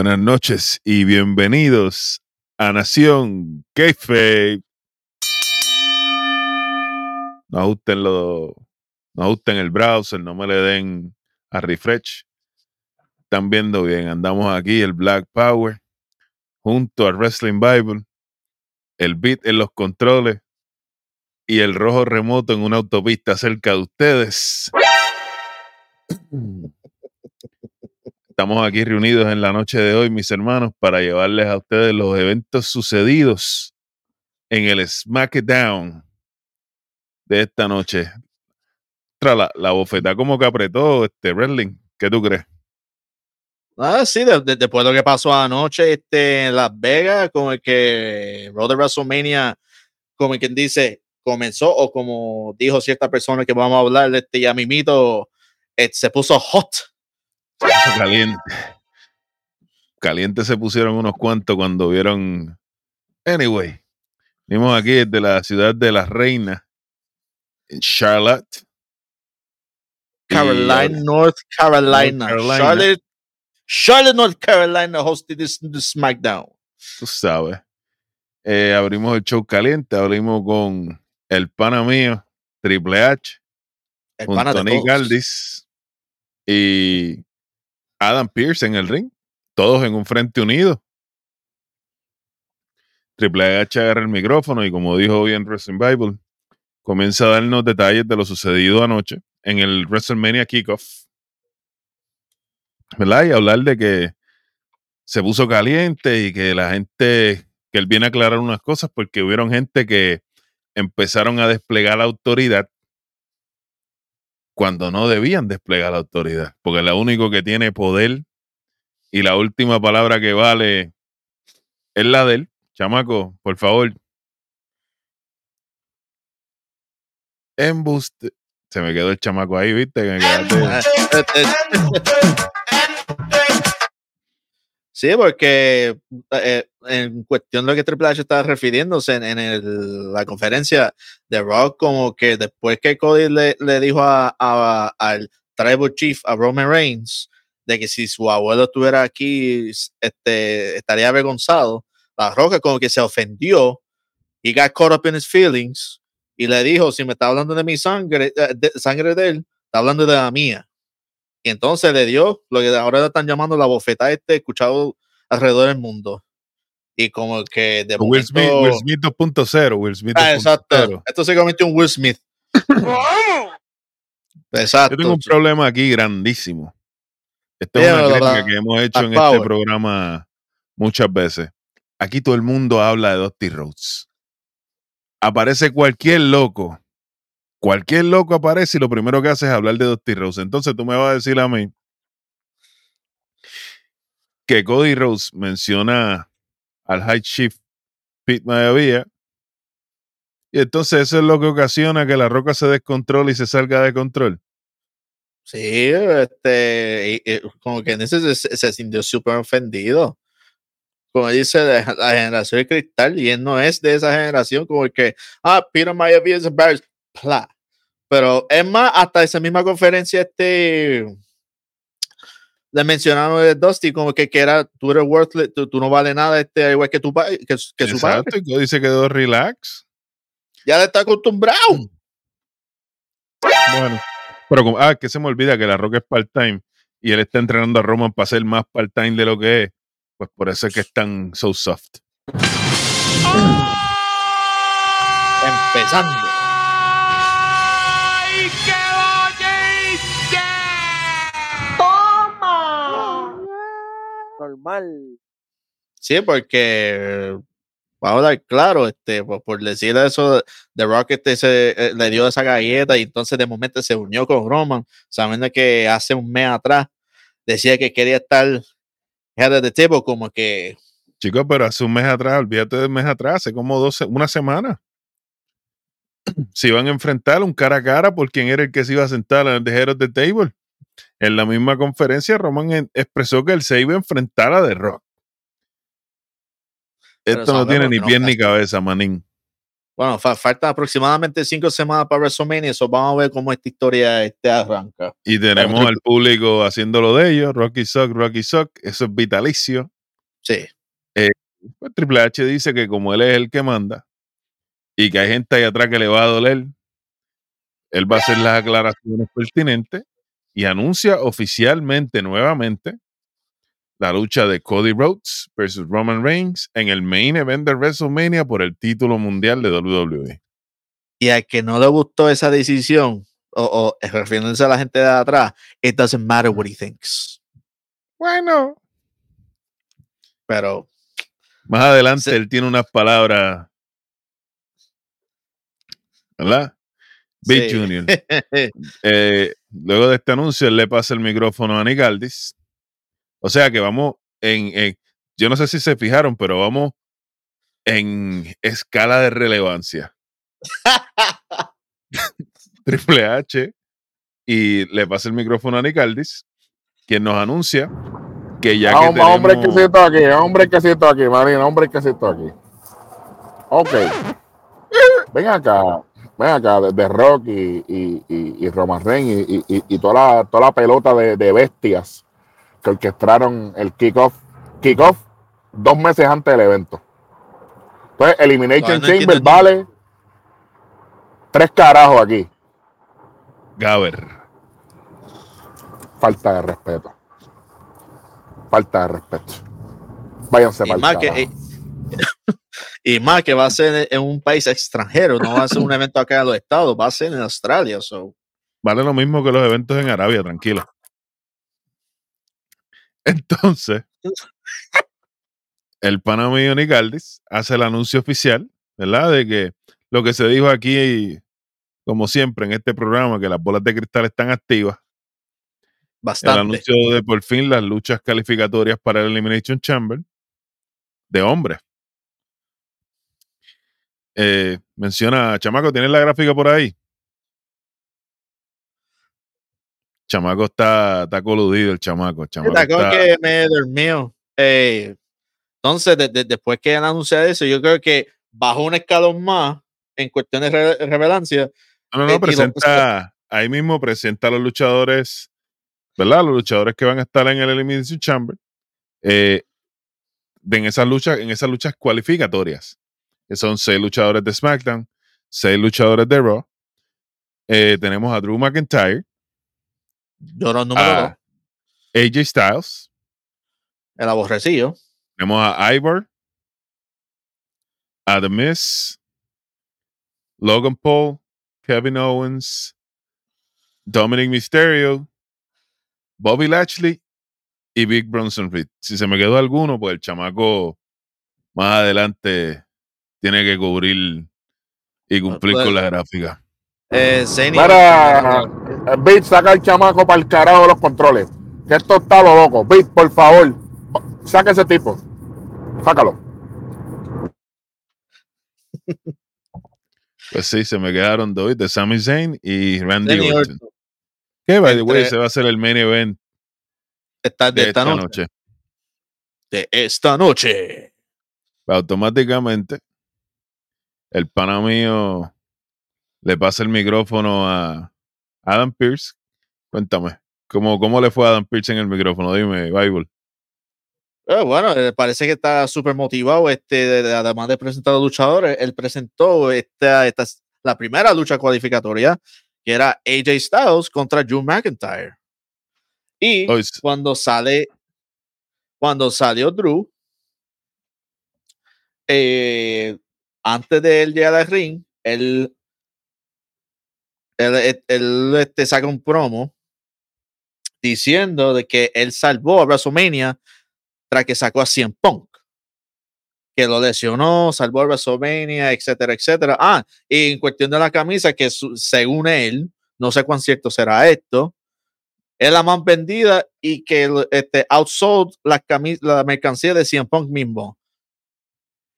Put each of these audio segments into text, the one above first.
Buenas noches y bienvenidos a Nación Keife. No ajusten, lo, no ajusten el browser, no me le den a refresh. Están viendo bien, andamos aquí, el Black Power, junto al Wrestling Bible, el beat en los controles y el rojo remoto en una autopista cerca de ustedes. Estamos aquí reunidos en la noche de hoy, mis hermanos, para llevarles a ustedes los eventos sucedidos en el SmackDown de esta noche. Tra la, la bofeta como que apretó este wrestling. ¿Qué tú crees? Ah, sí, de, de, después de lo que pasó anoche este, en Las Vegas, como el que Road de WrestleMania, como quien dice, comenzó, o como dijo cierta persona que vamos a hablar, este ya eh, se puso hot. Caliente. Caliente se pusieron unos cuantos cuando vieron. Anyway, vimos aquí desde la ciudad de la reina, en Charlotte. North Carolina. North Carolina. Charlotte, Charlotte, North Carolina hosted this, this SmackDown. Tú sabes. Eh, abrimos el show caliente, abrimos con el pana mío, Triple H, El junto pana de a Nick todos. Aldis y Adam Pierce en el ring, todos en un frente unido. Triple H agarra el micrófono y como dijo bien Wrestling Bible, comienza a darnos detalles de lo sucedido anoche en el WrestleMania Kickoff. ¿Verdad? Y hablar de que se puso caliente y que la gente, que él viene a aclarar unas cosas porque hubieron gente que empezaron a desplegar la autoridad cuando no debían desplegar la autoridad, porque la único que tiene poder y la última palabra que vale es la de él. Chamaco, por favor. Embuste. Se me quedó el chamaco ahí, viste. Que me quedaste- Sí, porque eh, en cuestión de lo que Triple H estaba refiriéndose en, en el- la conferencia de Rock, como que después que Cody le, le dijo a, a- al Tribal Chief, a Roman Reigns, de que si su abuelo estuviera aquí, este, estaría avergonzado, la Roca como que se ofendió, y got caught up in his feelings, y le dijo, si me está hablando de mi sangre, eh, de, sangre de él, está hablando de la mía. Y entonces le dio lo que ahora están llamando la bofetada este escuchado alrededor del mundo. Y como que de Will Smith, Will Smith 2.0. Will Smith Ah, 2.0. exacto. Esto se convirtió en Will Smith. exacto. Yo tengo un problema aquí grandísimo. Esta es una crítica que hemos hecho en este programa muchas veces. Aquí todo el mundo habla de Dusty Rhodes. Aparece cualquier loco. Cualquier loco aparece y lo primero que hace es hablar de Dusty Rhodes. Entonces tú me vas a decir a mí que Cody Rhodes menciona al High Chief Pete Maravilla y entonces eso es lo que ocasiona que la roca se descontrole y se salga de control. Sí, este, como que en ese se, sintió súper ofendido. Como dice la, generación de cristal, y él no es de esa generación, como que, ah, Peter Maravilla es pla. Pero es más, hasta esa misma conferencia, este, le mencionaron de Dusty, como que, que era, tú eres worthless, tú, tú no vale nada, este, igual que tu que, su- que su padre. Exacto, Cody se quedó relax. Ya le está acostumbrado. Bueno, pero como, ah, que se me olvida que la Roca es part-time y él está entrenando a Roman para ser más part-time de lo que es. Pues por eso es que es tan so soft. Empezando. Normal. Sí, porque vamos a hablar claro, este, por, por decir eso, The Rock este se, eh, le dio esa galleta y entonces de momento se unió con Roman, sabiendo que hace un mes atrás decía que quería estar head of the table, como que Chicos, pero hace un mes atrás, olvídate del mes atrás, hace como dos, una semana. Se iban a enfrentar un cara a cara por quién era el que se iba a sentar en el de Head of the Table. En la misma conferencia, Roman en- expresó que él se iba a enfrentar a The Rock. Pero Esto no tiene ni no pie ni cabeza, manín. Bueno, falta aproximadamente cinco semanas para WrestleMania, eso vamos a ver cómo esta historia este arranca. Y tenemos al público haciendo lo de ellos, Rocky Sock, Rocky Sock, eso es vitalicio. Sí. Eh, pues Triple H dice que como él es el que manda y que hay gente ahí atrás que le va a doler, él va a hacer las aclaraciones pertinentes y anuncia oficialmente nuevamente la lucha de Cody Rhodes versus Roman Reigns en el main event de WrestleMania por el título mundial de WWE. Y a que no le gustó esa decisión, o, o refiriéndose a la gente de atrás, it doesn't matter what he thinks. Bueno. Pero. Más adelante él tiene unas palabras. ¿Verdad? Big Junior. Eh, luego de este anuncio, él le pasa el micrófono a Nick Aldis o sea que vamos en, yo no sé si se fijaron, pero vamos en escala de relevancia. Triple H y le pasa el micrófono a Nick Aldis, quien nos anuncia que ya que tenemos... Hombre que siento aquí, hombre que siento aquí, Marina, hombre que siento aquí. Ok. Ven acá, ven acá, de, Rock y, y, y, Roman Reigns y, toda, la, toda la pelota de, de bestias que orquestaron el kickoff, kickoff dos meses antes del evento. Entonces, Elimination Chamber vale tres carajos aquí. Gaber. Falta de respeto. Falta de respeto. Váyanse y más que, eh, Y más que va a ser en un país extranjero, no va a ser un evento acá en los Estados, va a ser en Australia. So. Vale lo mismo que los eventos en Arabia, tranquilo. Entonces, el pana mío Nicaldis hace el anuncio oficial, ¿verdad? De que lo que se dijo aquí, como siempre en este programa, que las bolas de cristal están activas. Bastante. El anuncio de por fin las luchas calificatorias para el Elimination Chamber de hombres. Eh, menciona, Chamaco, ¿tienes la gráfica por ahí? chamaco está, está coludido, el chamaco. chamaco está... que me dormió. Eh, entonces, después que él anuncia eso, yo creo que bajó un escalón más en cuestiones de revelancia. No, no, eh, presenta, ahí mismo presenta a los luchadores, ¿verdad? Los luchadores que van a estar en el Elimination Chamber. Eh, en esas luchas, en esas luchas cualificatorias. Que son seis luchadores de SmackDown, seis luchadores de Raw. tenemos a Drew McIntyre, Lloró número ah, AJ Styles. El aborrecido. Tenemos a Ivor. A The Miss. Logan Paul. Kevin Owens. Dominic Mysterio. Bobby Lashley. Y Big Bronson Reed. Si se me quedó alguno, pues el chamaco más adelante tiene que cubrir y cumplir con la gráfica. Eh, Para, Bit, saca el chamaco para el carajo de los controles. Que esto está lo loco. Bit, por favor, saca ese tipo. Sácalo. Pues sí, se me quedaron dos de Sami Zayn y Randy Orton. Que, by the way, se va a hacer el main event esta, de, esta, noche. De esta noche. Automáticamente, el pana mío le pasa el micrófono a Adam Pierce. Cuéntame, ¿cómo, cómo le fue a Adam Pierce en el micrófono? Dime, Bible. Eh, bueno, eh, parece que está súper motivado. Este, además de presentar a los luchadores, él presentó esta, esta, la primera lucha cualificatoria, que era AJ Styles contra Drew McIntyre. Y cuando sale, cuando salió Drew, eh, antes de él llegar al ring, él él, él este, saca un promo diciendo de que él salvó a WrestleMania tras que sacó a Cien Punk, que lo lesionó, salvó a WrestleMania, etcétera, etcétera. Ah, y en cuestión de la camisa, que según él, no sé cuán cierto será esto, es la más vendida y que este, outsold la, la mercancía de Cien Punk mismo,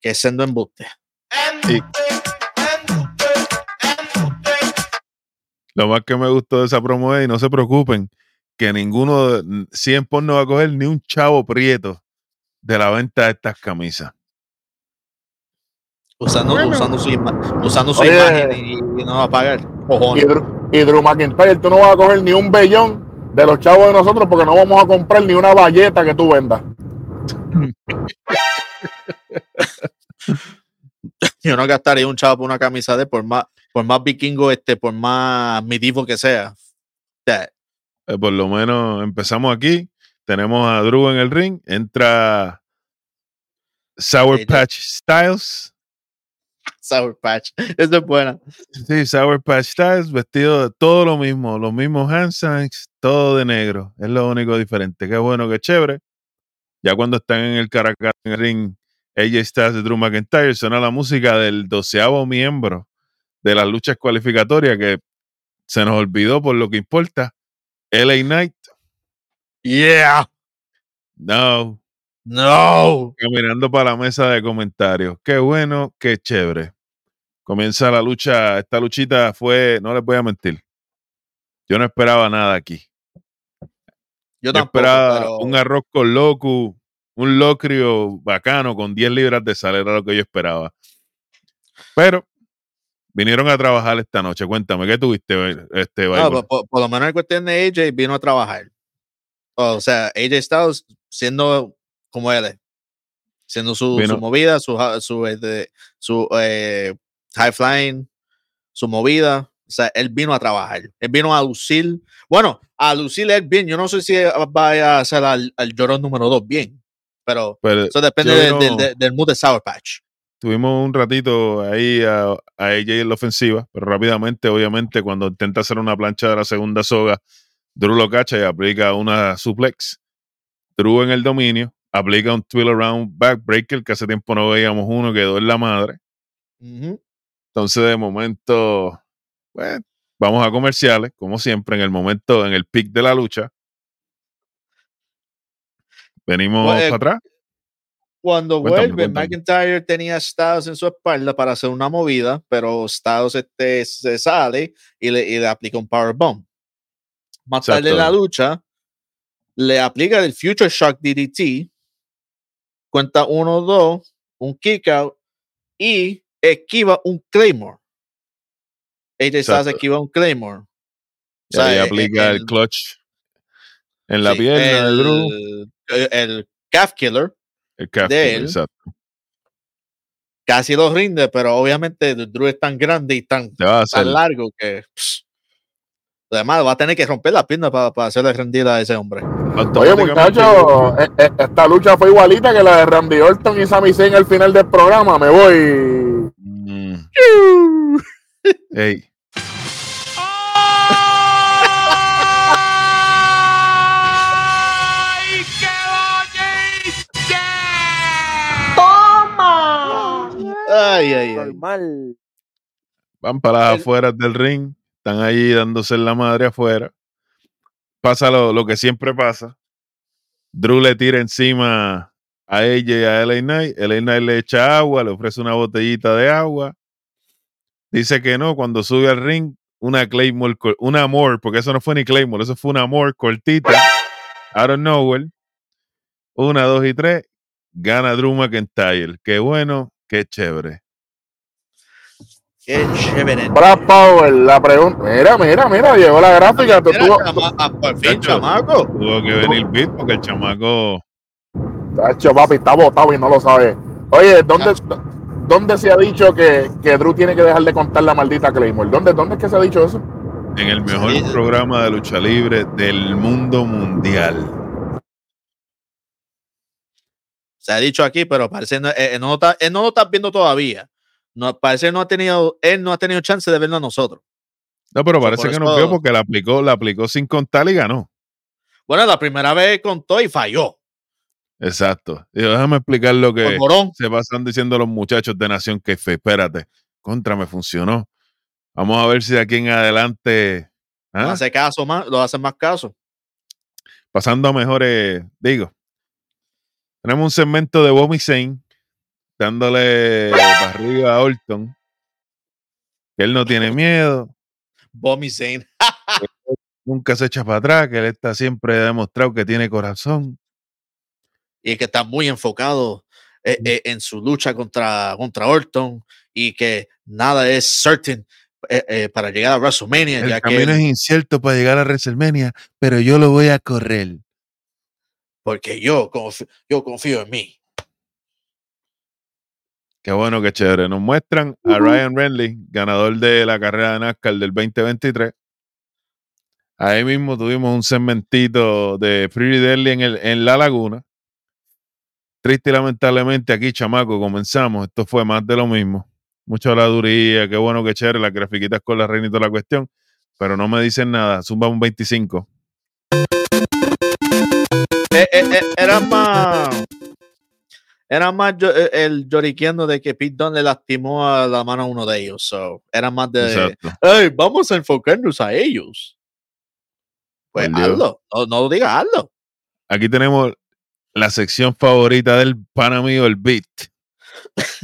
que siendo embuste. Lo más que me gustó de esa promo es, y no se preocupen, que ninguno, 100 por no va a coger ni un chavo prieto de la venta de estas camisas. Usando, Bueno. usando su, ima- usando su Oye. imagen y, y no va a pagar. Y Cojones. Drew, y Drew McIntyre, tú no vas a coger ni un bellón de los chavos de nosotros porque no vamos a comprar ni una valleta que tú vendas. Yo no gastaría un chavo por una camisa de por más, por más vikingo, este, por más medieval que sea. That. Eh, por lo menos empezamos aquí. Tenemos a Drew en el ring. Entra Sour. Patch Styles. Sour Patch. Esa es buena. Sí, Sour Patch Styles, vestido de todo lo mismo, los mismos hand signs, todo de negro. Es lo único diferente. Qué bueno, qué chévere. Ya cuando están en el Caracas en el ring, AJ Styles y Drew McIntyre, suena la música del doceavo miembro de las luchas cualificatorias que se nos olvidó por lo que importa. LA Knight, Yeah. no, No. caminando para la mesa de comentarios. Qué bueno, qué chévere. Comienza la lucha. Esta luchita fue, no les voy a mentir. Yo no esperaba nada aquí. Yo Yo tampoco. esperaba pero- un arroz con loco, un locrio bacano con 10 libras de sal, era lo que yo esperaba. Pero vinieron a trabajar esta noche. Cuéntame, ¿qué tuviste, este No, Bible? por, por- por lo menos en cuestión de AJ vino a trabajar. O sea, AJ Styles siendo como él es, siendo su, movida, su, su, este, su eh, high flying, su movida. O sea, él vino a trabajar. Él vino a lucir. Bueno, a lucir él bien. Yo no sé si vaya a hacer al, al llorón número 2 bien, pero Pero eso depende del, no- del- del mood de Sour Patch. tuvimos un ratito ahí a, a AJ en la ofensiva, pero rápidamente, obviamente, cuando intenta hacer una plancha de la segunda soga, Drew lo cacha y aplica una suplex. Drew en el dominio, aplica un twill around backbreaker, que hace tiempo no veíamos uno, quedó en la madre. Entonces, de momento, pues, vamos a comerciales, como siempre, en el momento, en el pic de la lucha. Venimos Pues, eh, para atrás. Cuando Cuéntame, vuelve, cuéntame. McIntyre tenía a Styles en su espalda para hacer una movida, pero Styles este, se sale y le, y le aplica un powerbomb. Más tarde en la Exacto. lucha, le aplica el Future Shock DDT, cuenta 1-2, un kick out y esquiva un Claymore. AJ Styles Exacto. esquiva un Claymore. O Y ahí sea, aplica el, el- clutch en la sí, pierna el, el calf killer El calf de él. exacto. casi lo rinde, pero obviamente Drew es tan grande y tan tan largo que pss, además va a tener que romper la pierna para, para hacerle rendir a ese hombre. Oye, muchachos, eh, eh, esta lucha fue igualita que la de Randy Orton y Sami Zayn al final del programa. Me voy. Mm, ey, Ay, ay, ay. Normal. van para las El- afueras del ring. Están allí dándose la madre afuera. Pasa lo, lo que siempre pasa. Drew le tira encima a ella y a LA Knight. LA Knight le echa agua, le ofrece una botellita de agua. Dice que no, cuando sube al ring, una Claymore, una amor, porque eso no fue ni Claymore, eso fue una amor cortita, out of nowhere. Una, dos y tres, gana Drew McIntyre. Qué bueno, qué chévere. Qué chévere. Brad Power, la pregunta. Mira, mira, mira, llegó la gráfica. Tú, Mira, tú- chama- ah, por fin, chamaco. Tuvo que venir Beat porque el chamaco Tacho, papi, está botado y no lo sabe. Oye, ¿dónde, ¿dónde se ha dicho que, que Drew tiene que dejar de contar la maldita Claymore? ¿Dónde, ¿Dónde es que se ha dicho eso? en el mejor Sí. programa de lucha libre del mundo mundial. Se ha dicho aquí, pero parece no, eh, eh, no, está, él no lo está viendo todavía. No, parece que no ha tenido, él no ha tenido chance de verlo a nosotros. No, pero parece que no vio porque la aplicó, la aplicó sin contar y ganó. Bueno, la primera vez contó y falló. Exacto. Digo, déjame explicar lo que se pasan diciendo los muchachos de Nación que espérate, contra me funcionó. Vamos a ver si de aquí en adelante, No ¿ah? hace caso más, lo hacen más caso. pasando a mejores, digo, tenemos un segmento de Bobby Zane dándole barriga a Orton, que él no tiene miedo, Bommy Zane. nunca se echa para atrás, que él está siempre demostrado que tiene corazón. Y que está muy enfocado eh, eh, en su lucha contra, contra Orton y que nada es certain eh, eh, para llegar a WrestleMania, El ya que camino es incierto para llegar a WrestleMania, pero yo lo voy a correr. Porque yo confío, yo confío en mí. Qué bueno, qué chévere. Nos muestran a Ryan Renly, ganador de la carrera de NASCAR del 2023. Ahí mismo tuvimos un segmentito de Pretty Deadly en, el, en la laguna. Triste y lamentablemente aquí, chamaco, comenzamos. Esto fue más de lo mismo. Mucha habladuría, qué bueno, qué chévere, las grafiquitas con la reina y toda la cuestión. Pero no me dicen nada. Zumba un 25. Eh, eh, eh, era más. Era más yo- el lloriqueando de que Pete Dunne le lastimó a la mano a uno de ellos. So, era más de. Exacto. "Ey, vamos a enfocarnos a ellos. Pues Por hazlo. No, no lo digas, hazlo. Aquí tenemos la sección favorita del pana mío, el beat.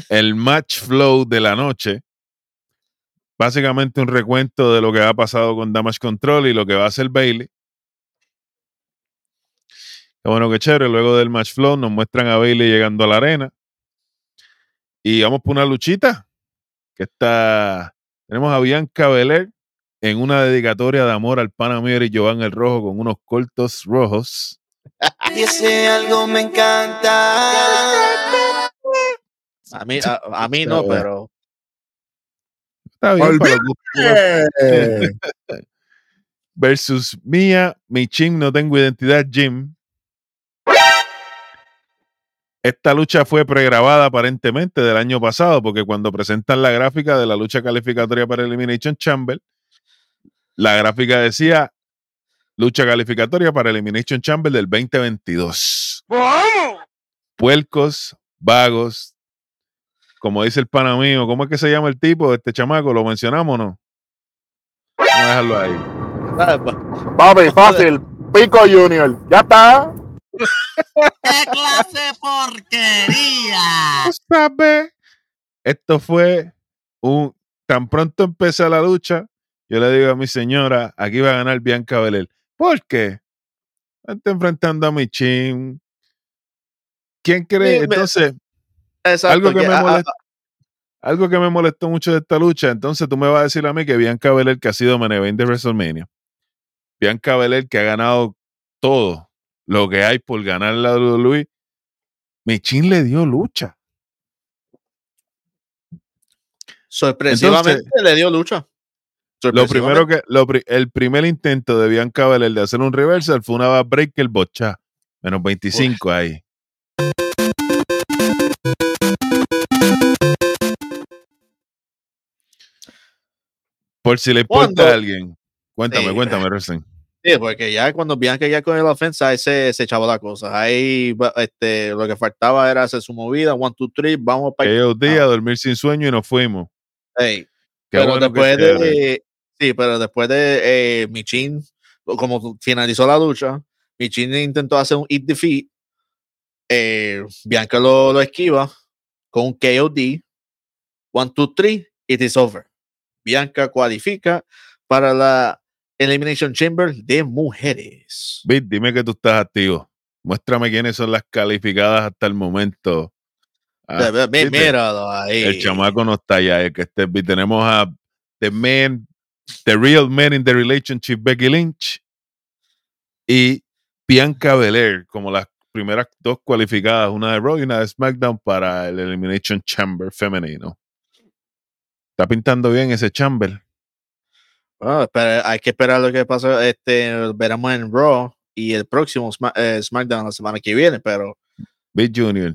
El match flow de la noche. Básicamente un recuento de lo que ha pasado con Damage Control y lo que va a hacer Bailey. Qué bueno que chévere. Luego del match flow nos muestran a Bailey llegando a la arena. Y vamos por una luchita. Que está. Tenemos a Bianca Belair en una dedicatoria de amor al pana y Jovan el Rojo con unos cortos rojos. Y ese algo me encanta. A mí, a, a mí no, pero. Está bien. Para versus Mia, Michin, no tengo identidad, Jim. Esta lucha fue pregrabada aparentemente del año pasado, porque cuando presentan la gráfica de la lucha calificatoria para Elimination Chamber, la gráfica decía lucha calificatoria para Elimination Chamber del 2022. Puercos, vagos, como dice el pana mío, ¿cómo es que se llama el tipo, este chamaco? ¿Lo mencionamos o no? Vamos a dejarlo ahí. ah, pa- Papi, fácil. Pico Junior. Ya está. ¡Qué clase de porquería! Tú sabes, Esto fue un. Tan pronto empieza la lucha, yo le digo a mi señora, aquí va a ganar Bianca Belair. ¿Por qué? Está enfrentando a mi chin. ¿Quién cree? Sí, Entonces, Exacto, algo que que, me ah, ah, molesta. Algo que me molestó mucho de esta lucha, entonces tú me vas a decir a mí que Bianca Belair, que ha sido main event de WrestleMania, Bianca Belair, que ha ganado todo lo que hay por ganar la WWE, Michin le dio lucha. sorpresivamente le dio lucha. Lo primero que, lo pri- el primer intento de Bianca Belair de hacer un reversal fue una breaker botcha, menos 25 ahí. Por si le importa a alguien. Cuéntame, Sí. cuéntame, Wrestling. Sí, porque ya cuando Bianca ya con la ofensa, ahí se, se echaba la cosa. Ahí este, lo que faltaba era hacer su movida, one, two, three, vamos para Aquellos días, dormir sin sueño y nos fuimos. Pero bueno después de sí, pero después de eh, Michin, como finalizó la lucha, Michin intentó hacer un hit defeat. Eh, Bianca lo, lo esquiva con un KOD. One, two, three, it is over. Bianca cualifica para la Elimination Chamber de mujeres. Bit, dime que tú estás activo. Muéstrame quiénes son las calificadas hasta el momento. Ah. El chamaco no está allá. El que tenemos a The Man, The Real Man in the Relationship, Becky Lynch y Bianca Belair como las primeras dos cualificadas, una de Raw y una de SmackDown para el Elimination Chamber femenino. Está pintando bien ese Chamber. Espera, hay que esperar lo que pasa. Este, veremos en Raw y el próximo Sma- eh, SmackDown la semana que viene, pero Bit Junior.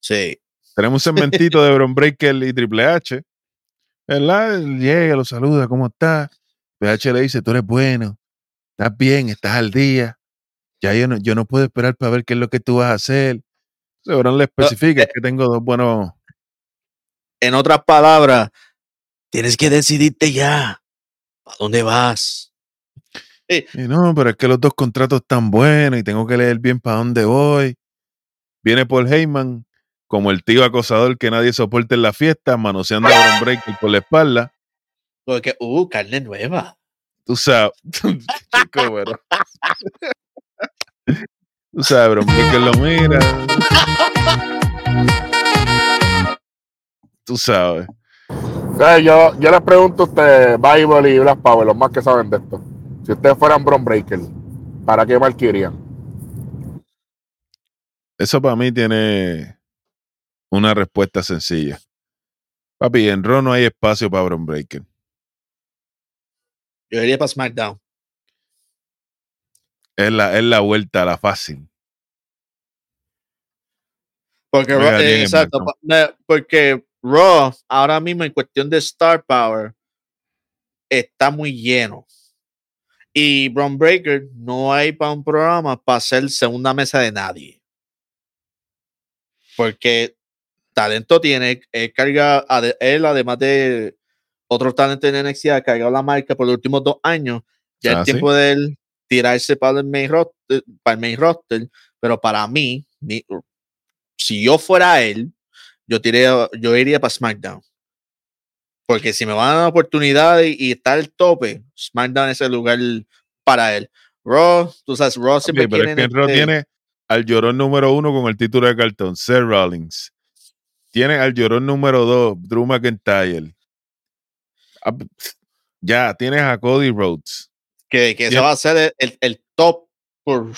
sí. Tenemos un segmentito de Bron Breaker y Triple H. ¿Verdad? Llega, lo saluda, ¿cómo estás? PH le dice, tú eres bueno, estás bien, estás al día. Ya yo no, yo no puedo esperar para ver qué es lo que tú vas a hacer. Bron le especifica es que tengo dos buenos. En otras palabras, tienes que decidirte ya. ¿A dónde vas? Y no, pero es que los dos contratos están buenos y tengo que leer bien para dónde voy. Viene Paul Heyman como el tío acosador que nadie soporta en la fiesta, manoseando a Bron Breaker por la espalda. Porque, uh, carne nueva. Tú sabes, chico, pero. Tú sabes, porque lo mira. Tú sabes. Yo, yo les pregunto a ustedes, Bible y Black Power, los más que saben de esto. Si ustedes fueran Bron Breaker, ¿para qué marquirían? Eso para mí tiene una respuesta sencilla. Papi, en Raw no hay espacio para Bron Breaker. Yo iría para SmackDown. Es la, es la vuelta a la fácil. Porque, eh, exacto, me- porque Raw, ahora mismo en cuestión de Star Power, está muy lleno. Y Braun Breaker no hay para un programa para ser segunda mesa de nadie. Porque talento tiene, él carga, él además de otros talentos en NXT, ha cargado la marca por los últimos dos años. Ya Ah, es ¿sí? tiempo de él tirarse para el main roster, para el main roster. Pero para mí, mi- si yo fuera él, yo, tiré, yo iría para SmackDown. Porque si me van a dar oportunidad y, y está al tope, SmackDown es el lugar para él. Raw, tú sabes, Raw siempre Ok, pero es que en Raw este- tiene al llorón número uno con el título de cartón, Seth Rollins. Tiene al llorón número dos, Drew McIntyre. Ah, Ya, tienes a Cody Rhodes. que, que ese Bien. va a ser el, el- el top por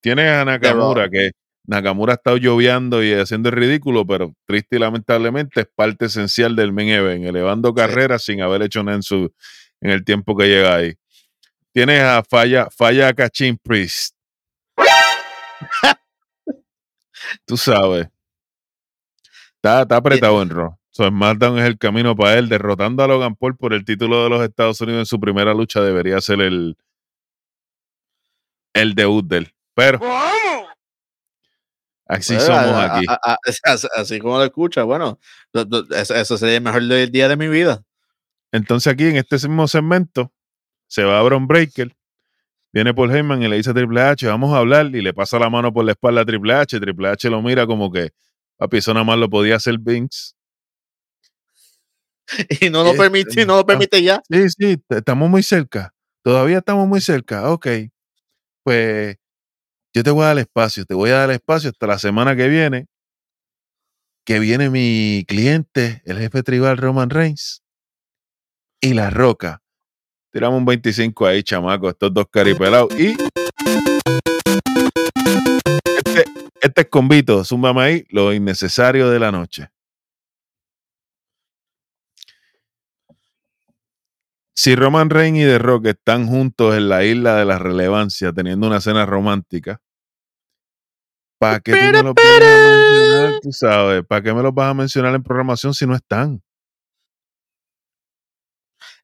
Tienes a Nakamura, que Nakamura ha estado lloviando y haciendo el ridículo, pero triste y lamentablemente es parte esencial del main event, elevando carreras sin haber hecho nada en, su, en el tiempo que llega ahí. Tienes a Falla, Falla Cachín Priest. Tú sabes. Está, está apretado en Raw. So, SmackDown es el camino para él. Derrotando a Logan Paul por el título de los Estados Unidos en su primera lucha debería ser el, el debut de él. Pero así somos a- aquí. a- a- así, como lo escucha, bueno, eso, sería el mejor del día de mi vida. Entonces aquí en este mismo segmento se va a Bron Breaker, viene Paul Heyman y le dice a Triple H, vamos a hablar y le pasa la mano por la espalda a Triple H. Triple H lo mira como que, papi, eso nada más lo podía hacer Vince. Y no lo Este, permite, no lo ah. permite ya. Sí, sí, estamos muy cerca. Todavía estamos muy cerca. Ok. Pues yo te voy a dar espacio, te voy a dar espacio hasta la semana que viene, que viene mi cliente, el jefe tribal Roman Reigns, y La Roca. Tiramos un 25 ahí, chamaco, estos dos caripelados. Y este, este es convito, zúmbame ahí, lo innecesario de la noche. Si Roman Reigns y The Rock están juntos en la isla de la relevancia teniendo una cena romántica, ¿para qué tú me los vienes a mencionar? Tú sabes, ¿para qué me los vas a mencionar en programación si no están?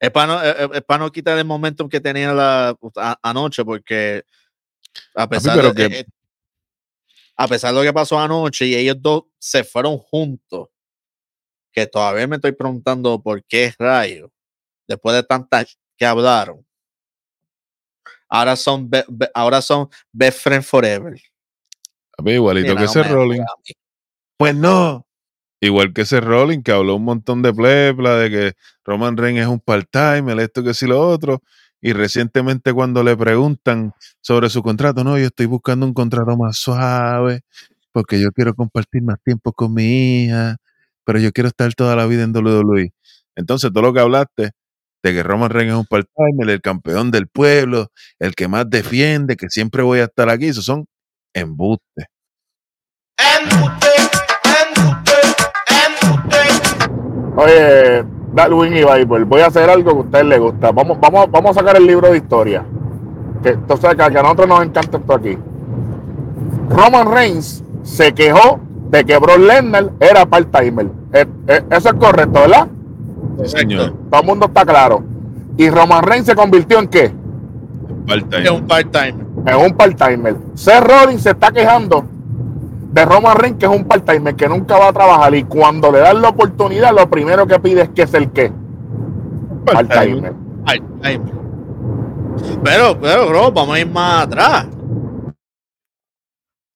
Es para no, es- es para no quitar el momento que tenía la, a- anoche, porque a pesar, pero de, que- eh, a pesar de lo que pasó anoche y ellos dos se fueron juntos, que todavía me estoy preguntando por qué rayos, después de tantas que hablaron, ahora son, be- be- ahora son best friend forever. A mí, igualito Mira, que no ese Rolling. Pues no. Igual que ese Rolling que habló un montón de plepla de que Roman Reigns es un part-time, esto que sí lo otro. Y recientemente cuando le preguntan sobre su contrato, no, yo estoy buscando un contrato más suave porque yo quiero compartir más tiempo con mi hija, pero yo quiero estar toda la vida en WWE. Entonces, todo lo que hablaste de que Roman Reigns es un part-time, el campeón del pueblo, el que más defiende, que siempre voy a estar aquí, esos son embustes. Oye, Darwin y Bible, voy a hacer algo que a ustedes les gusta. Vamos, vamos, vamos a sacar el libro de historia. Que, entonces, que a nosotros nos encanta esto aquí. Roman Reigns se quejó de que Brock Lesnar era part-timer. Eh, eh, eso es correcto, ¿verdad? Sí, señor. Todo el mundo está claro. Y Roman Reigns se convirtió en qué? Es un part-time. En un part-timer. Seth Rollins se está quejando de Roman Reigns, que es un part-timer, que nunca va a trabajar. Y cuando le dan la oportunidad, lo primero que pide es que es el qué. Part-timer. part-time. Pero, pero, bro, vamos a ir más atrás.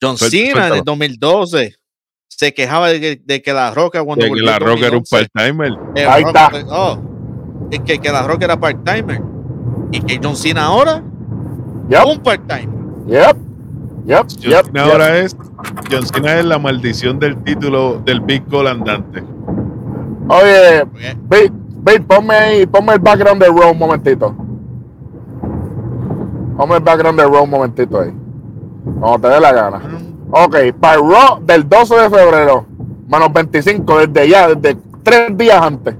John Cena el 2012 se quejaba de que, de que la Roca cuando De que la Roca era un 2011, part-timer. Ahí Roca- está. oh, que, que la Roca era part-timer. Y que John Cena ahora Yep, un part-timer. yep, yep, John yep, Cena yep. ahora es John Cena es la maldición del título del Big Goal andante. Oye, Bill, Bill, ponme ahí, ponme el background de Raw un momentito. Ponme el background de Raw un momentito ahí. Cuando te dé la gana. Ok, para Raw del 12 de febrero, menos 25, desde ya, desde tres días antes.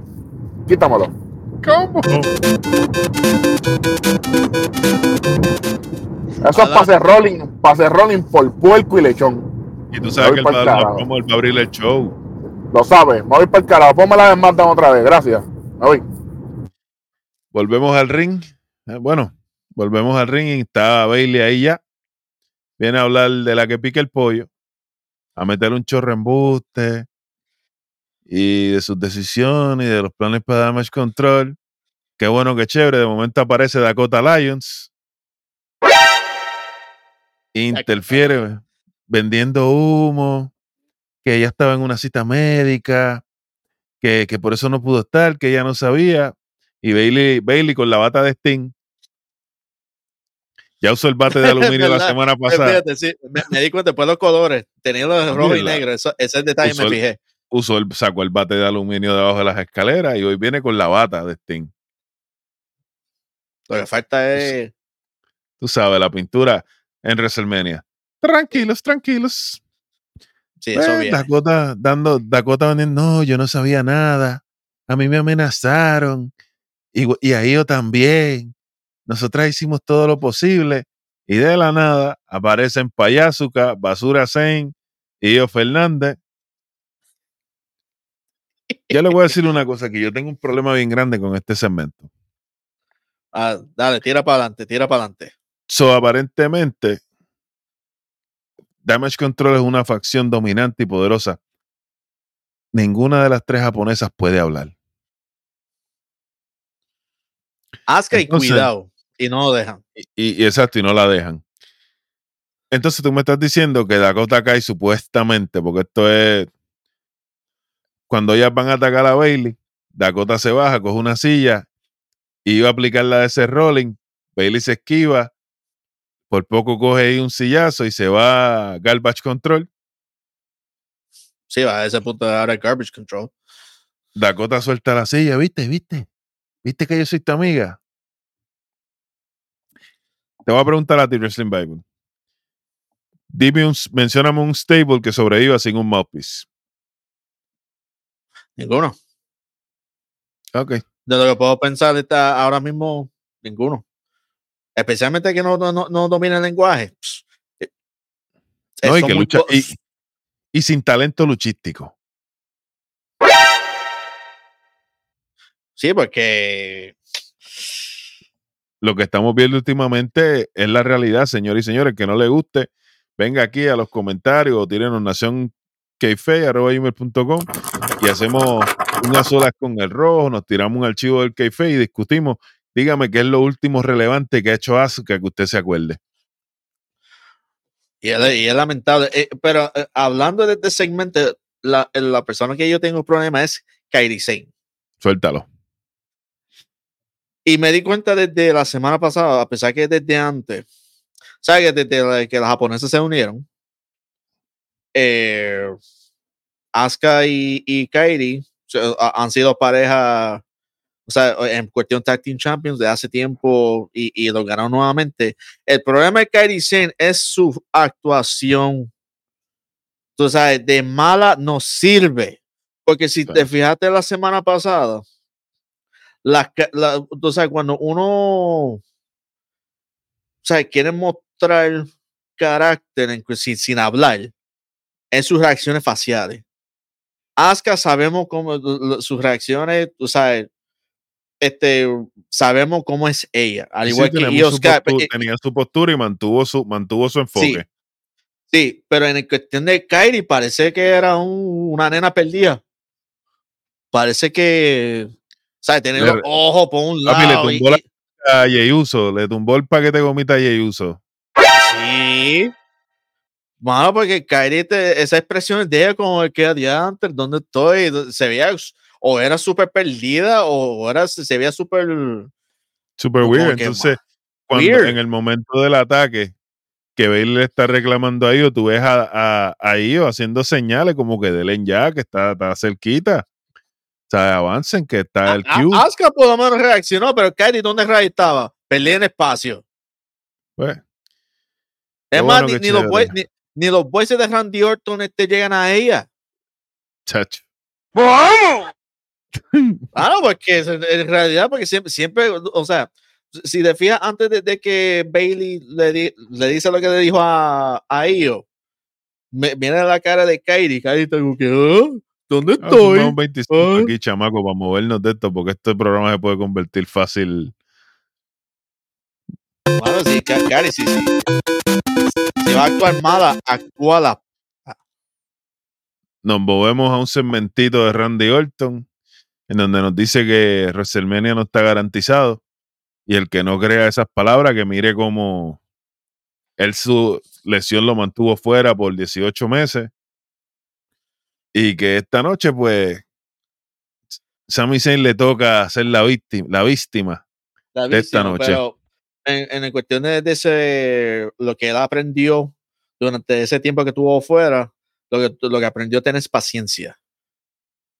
Quítamelo. ¿Cómo? Eso es hacer rolling, hacer rolling por puerco y lechón. Y tú sabes que una promo, él va a abrir el show. Lo sabes. Me voy para el carajo. Ponme la de SmackDown otra vez. Gracias. Me voy. Volvemos al ring. Eh, Bueno, volvemos al ring y está Bailey ahí ya. Viene a hablar de la que pica el pollo. A meter un chorro en embuste. Y de sus decisiones y de los planes para damage control. Qué bueno, qué chévere. De momento aparece Dakota Lions. Interfiere vendiendo humo. Que ella estaba en una cita médica. Que, que por eso no pudo estar, que ella no sabía. Y Bailey, Bailey con la bata de Sting. Ya usó el bate de aluminio la semana Pues pasada. fíjate, sí, me, me di cuenta después los colores. Tenía los rojo y negro. Eso, ese detalle Usó me el- fijé. Usó el, sacó el bate de aluminio debajo de las escaleras y hoy viene con la bata de Sting. Lo que falta es. Tú sabes, la pintura en WrestleMania. Tranquilos, tranquilos. Sí, eso Eh, bien. Dakota dando, Dakota no, yo no sabía nada. A mí me amenazaron. Y, y a ellos también. Nosotras hicimos todo lo posible. Y de la nada aparecen Payasuca, Basura Zane y yo Fernández. Yo le voy a decir una cosa, que yo tengo un problema bien grande con este segmento. Ah, dale, tira para adelante, tira para adelante. So, aparentemente, Damage Control es una facción dominante y poderosa. Ninguna de las tres japonesas puede hablar. Asuka y cuidado. Y no lo dejan. Y, y exacto, y no la dejan. Entonces tú me estás diciendo que Dakota Kai supuestamente, porque esto es cuando ellas van a atacar a Bailey, Dakota se baja, coge una silla y iba a aplicar la de ese rolling. Bailey se esquiva, por poco coge ahí un sillazo y se va a Garbage Control. Sí, va a ese punto de ahora garbage control. Dakota suelta la silla, ¿viste? ¿Viste? ¿Viste que yo soy tu amiga? Te voy a preguntar a ti, Wrestling Bible. Dime un, mencióname un stable que sobreviva sin un mouthpiece. Ninguno. Ok. De lo que puedo pensar está ahora mismo, ninguno. Especialmente que no, no, no, domina el lenguaje. Eh, No, y que lucha. Y, y sin talento luchístico. Sí, porque Lo que estamos viendo últimamente es la realidad, señores y señores. Que no le guste, venga aquí a los comentarios o tírenos nación y hacemos unas solas con el rojo, nos tiramos un archivo del Keife y discutimos. Dígame qué es lo último relevante que ha hecho Asuka que usted se acuerde. Y es, y es lamentable. Eh, pero eh, hablando de este segmento, la, la persona que yo tengo problema es Kairi Sane. Suéltalo. Y me di cuenta desde la semana pasada, a pesar que desde antes, ¿sabes? Que desde la- que las japonesas se unieron, eh, Asuka y, y Kairi han sido pareja, o sea, en cuestión Tag Team Champions de hace tiempo y, y lo ganaron nuevamente. El problema de Kairi Sane es su actuación. Tú sabes, de mala no sirve. Porque si te fijaste la semana pasada, la, tú sabes, cuando uno sea, quiere mostrar carácter en, sin, sin hablar, en sus reacciones faciales. Asuka sabemos cómo sus reacciones, tú sabes, este, sabemos cómo es ella, al Sí, igual que Io su Sky, postu- eh, tenía su postura y mantuvo su, mantuvo su enfoque. Sí, pero en cuestión de Kairi parece que era un- una nena perdida. Parece que, ¿sabes? Tener Le- los ojos por un Papi, le lado. y- tumbó la- A le tumbó el paquete de gomita a. Sí. Mano, porque Kairi, te- esa expresión de ella como el que adiante, ¿dónde estoy? Se veía, o era súper perdida, o era, se veía súper. Como weird. que Entonces, cuando weird. en el momento del ataque, que Bailey le está reclamando a Io, tú ves a, a, a Io haciendo señales como que denle ya, que está, está cerquita. sea, avancen que está el Q. A- Asuka por lo menos reaccionó, pero Kairi, ¿dónde Ray estaba? Perdí en espacio. Pues, Es más, bueno ni, boys, ni, ni los boys de Randy Orton este, llegan a ella. chacho. ¡Vamos! Ah, no, porque es- en realidad, porque siempre, siempre, o sea, si te fijas, antes de, de que Bailey le, di- le dice lo que le dijo a, a Io, me, viene la cara de Kairi, Kairi está como que, "Ah, ¿dónde Ah, estoy? sumamos 25 Ah. aquí, chamaco, para movernos de esto, porque este programa se puede convertir fácil. Bueno, sí, Kairi, sí, sí. Si va a actuar mala, actúa la Nos movemos a un segmentito de Randy Orton, en donde nos dice que WrestleMania no está garantizado. Y el que no crea esas palabras, que mire cómo él su lesión lo mantuvo fuera por 18 meses. Y que esta noche, pues, Sami Zayn le toca ser la víctima, la víctima. la de esta víctima, noche. Pero en, en cuestión de, ese, lo que él aprendió durante ese tiempo que estuvo fuera, lo que, lo que aprendió tener paciencia.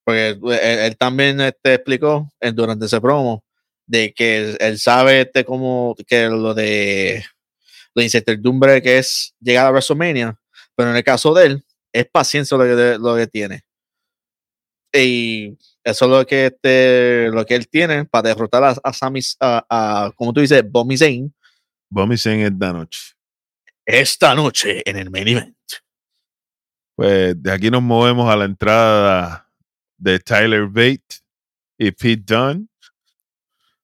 Porque él, él también este, explicó durante ese promo de que él sabe este como que lo de la incertidumbre que es llegar a WrestleMania, pero en el caso de él, es paciencia lo que, lo que tiene. Y eso es lo que, este, lo que él tiene para derrotar a, a Sami, a, a, como tú dices, Bomi Zayn Bomi Zayn esta noche. esta noche en el main event. Pues de aquí nos movemos a la entrada de Tyler Bate y Pete Dunne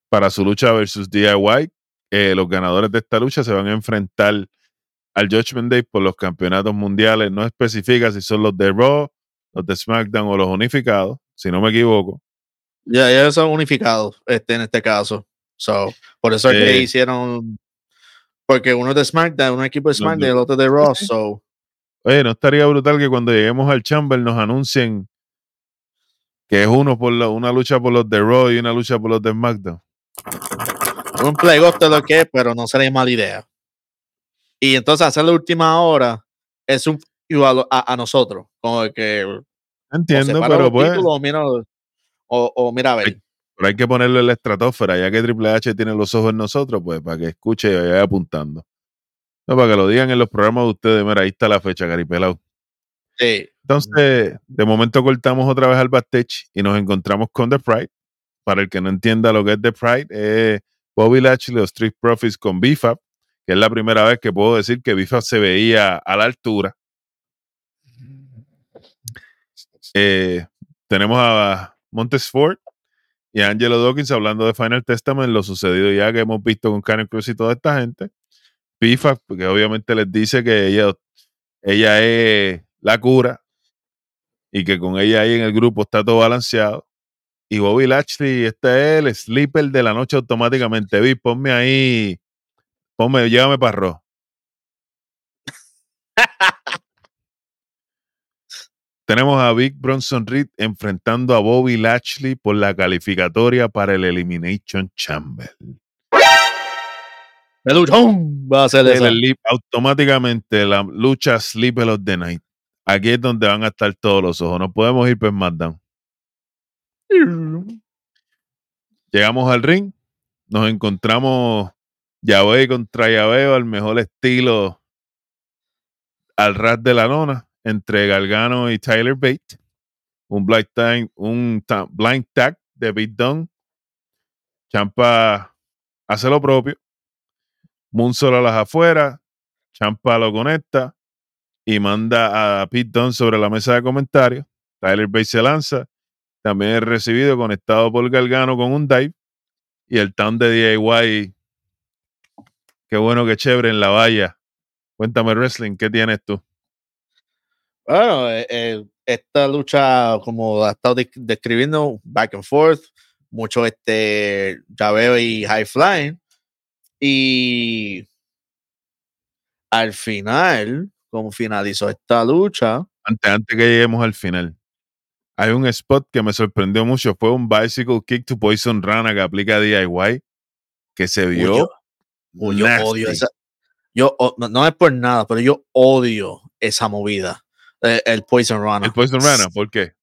para su lucha versus DIY. Eh, los ganadores de esta lucha se van a enfrentar al Judgment Day por los campeonatos mundiales. No especifica si son los de Raw, los de SmackDown o los unificados, si no me equivoco. Ya, ya son unificados este, en este caso. So, por eso es que Eh. hicieron. Porque uno es de SmackDown, un equipo de SmackDown y el otro de Raw. So, Oye, ¿no estaría brutal que cuando lleguemos al Chamber nos anuncien que es uno por la- una lucha por los de Raw y una lucha por los de SmackDown? un playoff de lo que es, pero no sería mala idea. Y entonces hacer la última hora es un igual a, a nosotros. Como que Entiendo, pero pues títulos, o mira, o, o mira a ver. Pero hay que ponerlo en la estratosfera, ya que Triple H tiene los ojos en nosotros, pues para que escuche y vaya apuntando. No, para que lo digan en los programas de ustedes, mira, ahí está la fecha, Caripelao. Sí. Entonces, de momento cortamos otra vez al backstage y nos encontramos con The Pride. Para el que no entienda lo que es The Pride, es Bobby Lashley, los Street Profits con BFAP, que es la primera vez que puedo decir que BFAP se veía a la altura. Eh, tenemos a Montes Ford y a Angelo Dawkins hablando de Final Testament, lo sucedido ya que hemos visto con Karen Cruz y toda esta gente. BFAP, porque obviamente les dice que ella, ella es la cura y que con ella ahí en el grupo está todo balanceado. Y Bobby Lashley, este es el sleeper de la noche automáticamente. Vi, ponme ahí, ponme, llévame para Raw. Tenemos a Big Bronson Reed enfrentando a Bobby Lashley por la calificatoria para el Elimination Chamber. El luchón va a ser El elip- automáticamente la lucha Sleeper of the Night. Aquí es donde van a estar todos los ojos. No podemos ir por SmackDown. Llegamos al ring, nos encontramos Yahweh contra Yahweh al mejor estilo al ras de la lona entre Galgano y Tyler Bate. Un blind tag, un blind tag de Big Dunn. Champa hace lo propio. Moonsault a las afueras. Champa lo conecta y manda a Pete Dunne sobre la mesa de comentarios. Tyler Bate se lanza. También es recibido conectado por Galgano con un dive. Y el town de DIY. Qué bueno, qué chévere en la valla. Cuéntame, Wrestling, ¿qué tienes tú? Bueno, eh, eh, esta lucha, como ha estado desc- describiendo, back and forth, mucho este llaveo y high flying. Y al final, como finalizó esta lucha, Antes, antes que lleguemos al final, hay un spot que me sorprendió mucho. Fue un bicycle kick to poison rana que aplica DIY que se uy, vio. yo, uy, yo odio esa. Yo, no, no es por nada, pero yo odio esa movida. Eh, el Poison Runner. El poison rana, ¿por qué?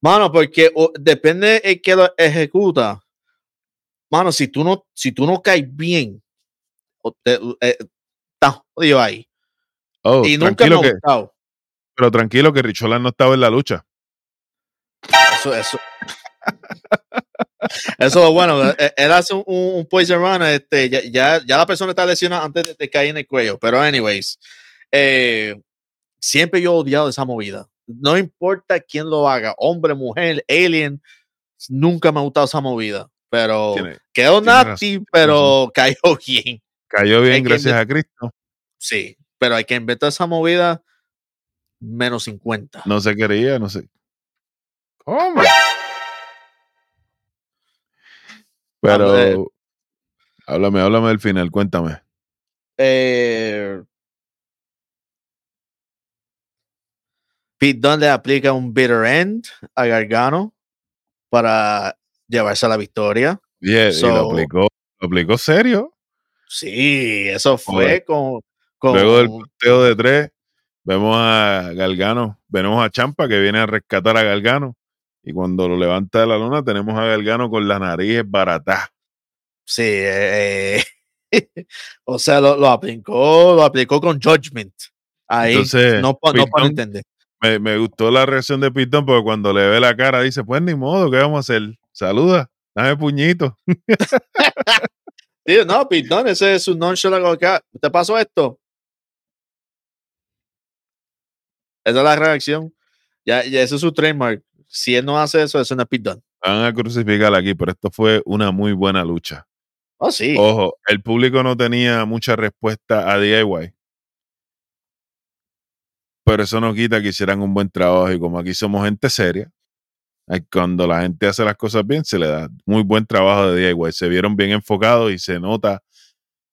Mano, porque o- depende el que lo ejecuta. Mano, si tú no, si tú no caes bien, eh, estás jodido ahí. Oh, y nunca me ha gustado. pero tranquilo que Richolan no estaba en la lucha. Eso, eso. Eso es bueno. eh, Él hace un, un un poison run, este, ya, ya, ya la persona está lesionada antes de, de caer en el cuello. Pero, anyways, eh, siempre yo he odiado esa movida. No importa quién lo haga, hombre, mujer, alien, nunca me ha gustado esa movida. Pero Tiene- quedó tiene razón, pero cayó bien. cayó bien gracias a Cristo. Sí, pero hay que inventar esa movida menos 50. No se quería, no sé. ¿Cómo? Pero Habla- háblame, háblame del final, cuéntame. eh, Pete Dunne le aplica un bitter end a Gargano para llevarse a la victoria. Y, él- y lo aplicó, lo aplicó serio. Sí, eso fue con, con Luego del posteo de tres, vemos a Galgano, vemos a Champa que viene a rescatar a Galgano. Y cuando lo levanta de la luna, tenemos a Galgano con la nariz barata. sí, eh, o sea, lo, lo aplicó, lo aplicó con Judgment. Ahí Entonces, no, no Dunne- entender. Me, me gustó la reacción de Pitón porque cuando le ve la cara dice, pues ni modo, ¿qué vamos a hacer? Saluda, dame puñito. Sí, no, Dunne, ese es su nonchalant. "Ah, ¿Te pasó esto? Esa es la reacción. Ya, ya ese es su trademark. Si él no hace eso, eso no es Dunne. Van a crucificar aquí, pero esto fue una muy buena lucha. Oh, sí. Ojo, el público no tenía mucha respuesta a DIY. Pero eso no quita que hicieran un buen trabajo y como aquí somos gente seria, cuando la gente hace las cosas bien, se le da muy buen trabajo de DIY. Se vieron bien enfocados y se nota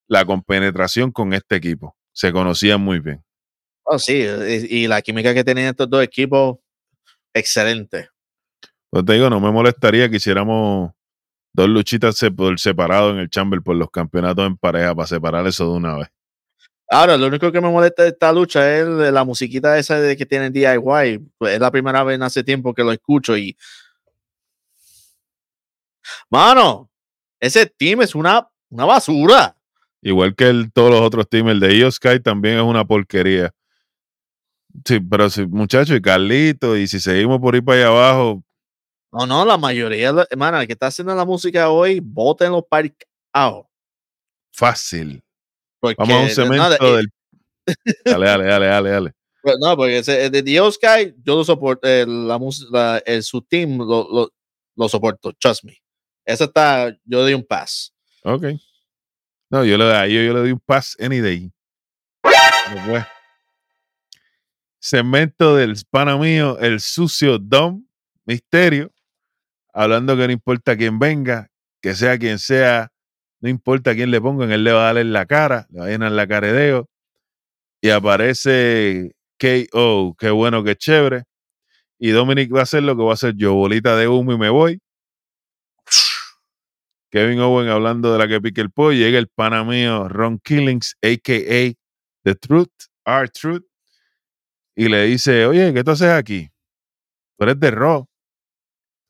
la compenetración con este equipo. Se conocían muy bien. Oh, sí. Y, y la química que tenían estos dos equipos, excelente. Pues te digo, no me molestaría que hiciéramos dos luchitas por separado en el Chamber por los campeonatos en pareja para separar eso de una vez. Ahora, lo único que me molesta de esta lucha es la musiquita esa de que tiene DIY. Pues es la primera vez en hace tiempo que lo escucho y. Mano, ese team es una, una basura. Igual que el, todos los otros teams, el de Sky también es una porquería. Sí, pero si, muchachos, y Carlito, y si seguimos por ahí para allá abajo, No, no, la mayoría, hermano, el que está haciendo la música hoy, voten los parcados. fácil. Porque, Vamos a un cemento no, de- del. Dale, dale, dale, dale, dale. Pues, No, porque ese, de The Sky, yo lo soporto, el, la, la- el- su team lo, lo, lo soporto, trust me. Ese está, yo doy un pass. Ok. No, yo le, ellos yo le doy un pass any day. Pero, pues, Segmento del pana mío, el sucio Dom Misterio. Hablando que no importa quién venga, que sea quien sea, no importa quién le pongan, él le va a dar en la cara, le va a llenar la caredeo. Y aparece KO, qué bueno, qué chévere. Y Dominic va a hacer lo que va a hacer yo, bolita de humo y me voy. Kevin Owen hablando de la que pique el pollo. Llega el pana mío Ron Killings, a.k.a. The Truth, Our Truth. Y le dice, oye, ¿qué tú haces aquí? Tú eres de Raw.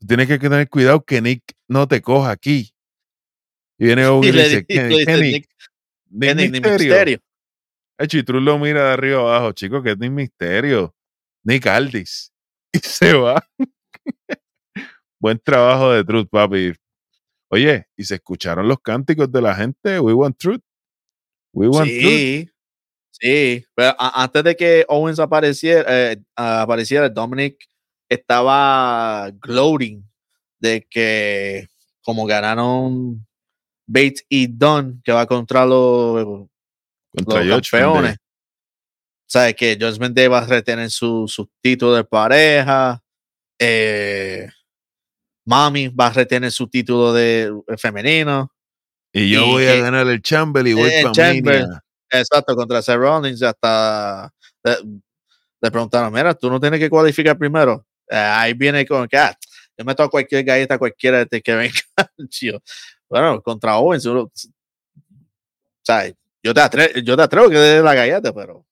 Tienes que tener cuidado que Nick no te coja aquí. Y viene Owen y, Y le dice, di- ¿qué, le dice qué Nick? Nick. Mysterio. El Chitrus lo mira de arriba abajo, chico, que es Nick Misterio. Nick Aldis. Y se va. Buen trabajo de Truth, papi. Oye, y se escucharon los cánticos de la gente. We want truth. We want truth. Sí, sí. Pero antes de que Owens apareciera, eh, apareciera, Dominic estaba gloating de que como ganaron Bates y Dunn, que va contra los, Contra los campeones. Day. ¿Sabes que Judgment Day va a retener su, su título de pareja. Eh, Mami va a retener su título de eh, femenino. Y yo Y voy a ganar el Chamber y voy Eh, para Chamber. Mania. Exacto, contra Seth Rollins hasta le, le preguntaron, mira, tú no tienes que cualificar primero. Eh, ahí viene con que, ah, yo meto a cualquier galleta, cualquiera de que venga. Tío. Bueno, contra Owens, uno- o sea, yo te, atre- yo te atrevo que dé la galleta, pero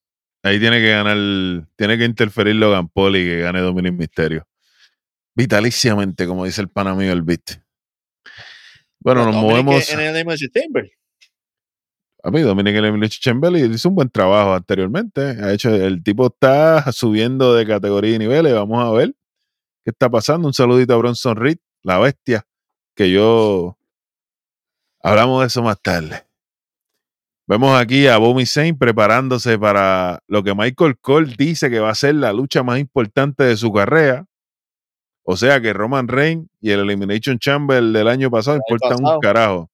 Ahí tiene que ganar, tiene que interferir Logan Paul y que gane Dominic Mysterio. vitaliciamente, como dice el pana mío, el beat. Bueno, nos Dominic movemos. En el Elimination Chamber. A mí, Dominic Elimination Chamber hizo un buen trabajo anteriormente. Ha hecho, el tipo está subiendo de categoría y niveles. Vamos a ver qué está pasando. Un saludito a Bronson Reed, la bestia, que yo. Hablamos de eso más tarde. Vemos aquí a Bobby Zayn preparándose para lo que Michael Cole dice que va a ser la lucha más importante de su carrera. O sea que Roman Reigns y el Elimination Chamber del año pasado importan un carajo.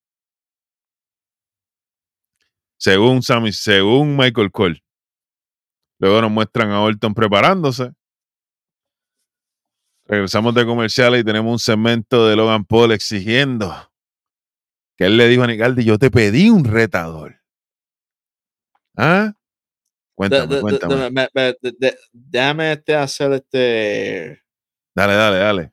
Según Sami, según Michael Cole. Luego nos muestran a Orton preparándose. Regresamos de comerciales y tenemos un segmento de Logan Paul exigiendo que él le dijo a Nicaldi, yo te pedí un retador. ¿Ah? Cuéntame, De- cuéntame. de- de- Déjame este hacer este. Dale, dale, dale.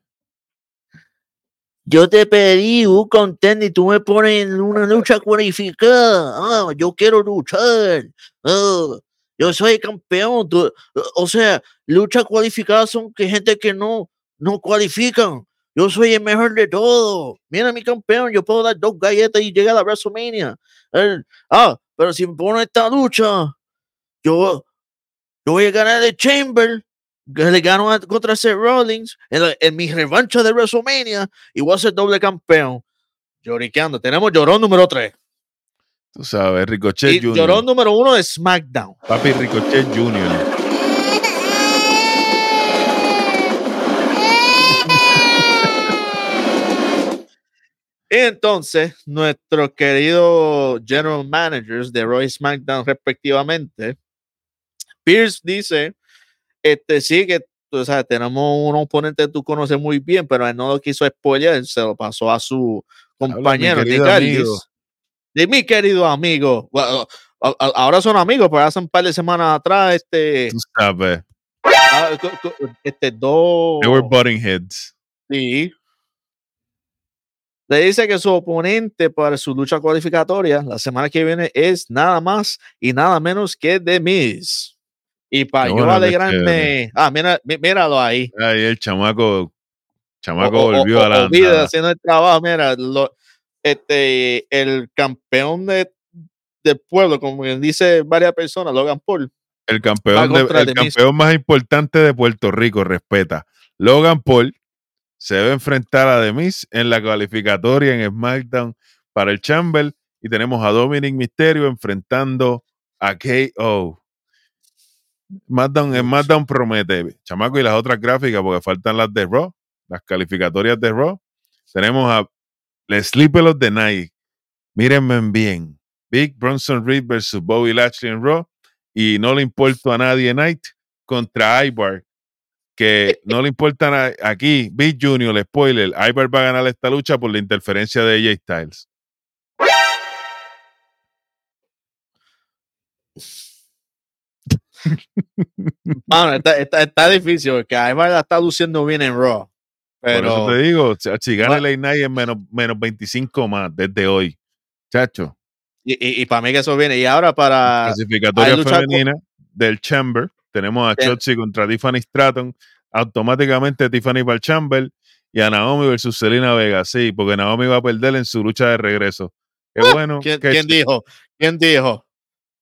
Yo te pedí un contender y tú me pones en una lucha cualificada. Ah, yo quiero luchar. Ah, yo soy campeón. tú- o sea, luchas cualificadas son que gente que no, no cualifican. Yo soy el mejor de todo. Mira mi campeón, yo puedo dar dos galletas y llegar a la WrestleMania. Ah, pero si me ponen esta lucha, yo, yo voy a ganar el Chamber. que Le gano a- contra Seth Rollins en, la- en mi revancha de WrestleMania y voy a ser doble campeón. Lloriqueando. Tenemos llorón número 3. Tú sabes, Ricochet Y Jr. llorón número 1 de SmackDown. Papi Ricochet Jr. entonces, nuestros queridos general managers de Roy SmackDown, respectivamente, Pierce dice: este, Sí, que sabes, tenemos un oponente que tú conoces muy bien, pero él no lo quiso spoiler, se lo pasó a su mi compañero, Nick amigo. Aldis. De mi querido amigo. Bueno, ahora son amigos, pero hace un par de semanas atrás, este, Tú sabes. ah, este, dos. They were butting heads. Sí. Le dice que su oponente para su lucha cualificatoria la semana que viene es nada más y nada menos que The Miz. Y para yo alegrarme. Ah, mira, mí- míralo ahí. Ahí el chamaco, chamaco O- o- volvió o- a la andada. haciendo el trabajo. Mira, lo- este, el campeón de, del pueblo, como dice varias personas, Logan Paul. El campeón, de- el campeón más importante de Puerto Rico, respeta. Logan Paul se debe enfrentar a The Miz en la calificatoria en SmackDown para el Chamber y tenemos a Dominic Mysterio enfrentando a KO. SmackDown, SmackDown promete, chamaco, y las otras gráficas porque faltan las de Raw, las calificatorias de Raw. Tenemos a The Sleeper of the Night. Mírenme bien. Big Bronson Reed versus Bobby Lashley en Raw y no le importa a nadie Knight contra Ibar, que no le importa a na- aquí, Big Junior, el spoiler, Ibar va a ganar esta lucha por la interferencia de AJ Styles. Mano, está, está, está difícil porque Ivar la está luciendo bien en Raw. por eso Pero. te digo, si- gana Va- el Night es menos, menos 25 más desde hoy. Chacho, Y, para mí que eso viene. Y ahora para. clasificatoria femenina del Chamber, tenemos a Bien. Shotzi contra Tiffany Stratton, automáticamente Tiffany para el Chamber y a Naomi versus Selena Vega, sí, porque Naomi va a perder en su lucha de regreso. Qué bueno. Ah, ¿Quién, qué quién dijo? ¿Quién dijo?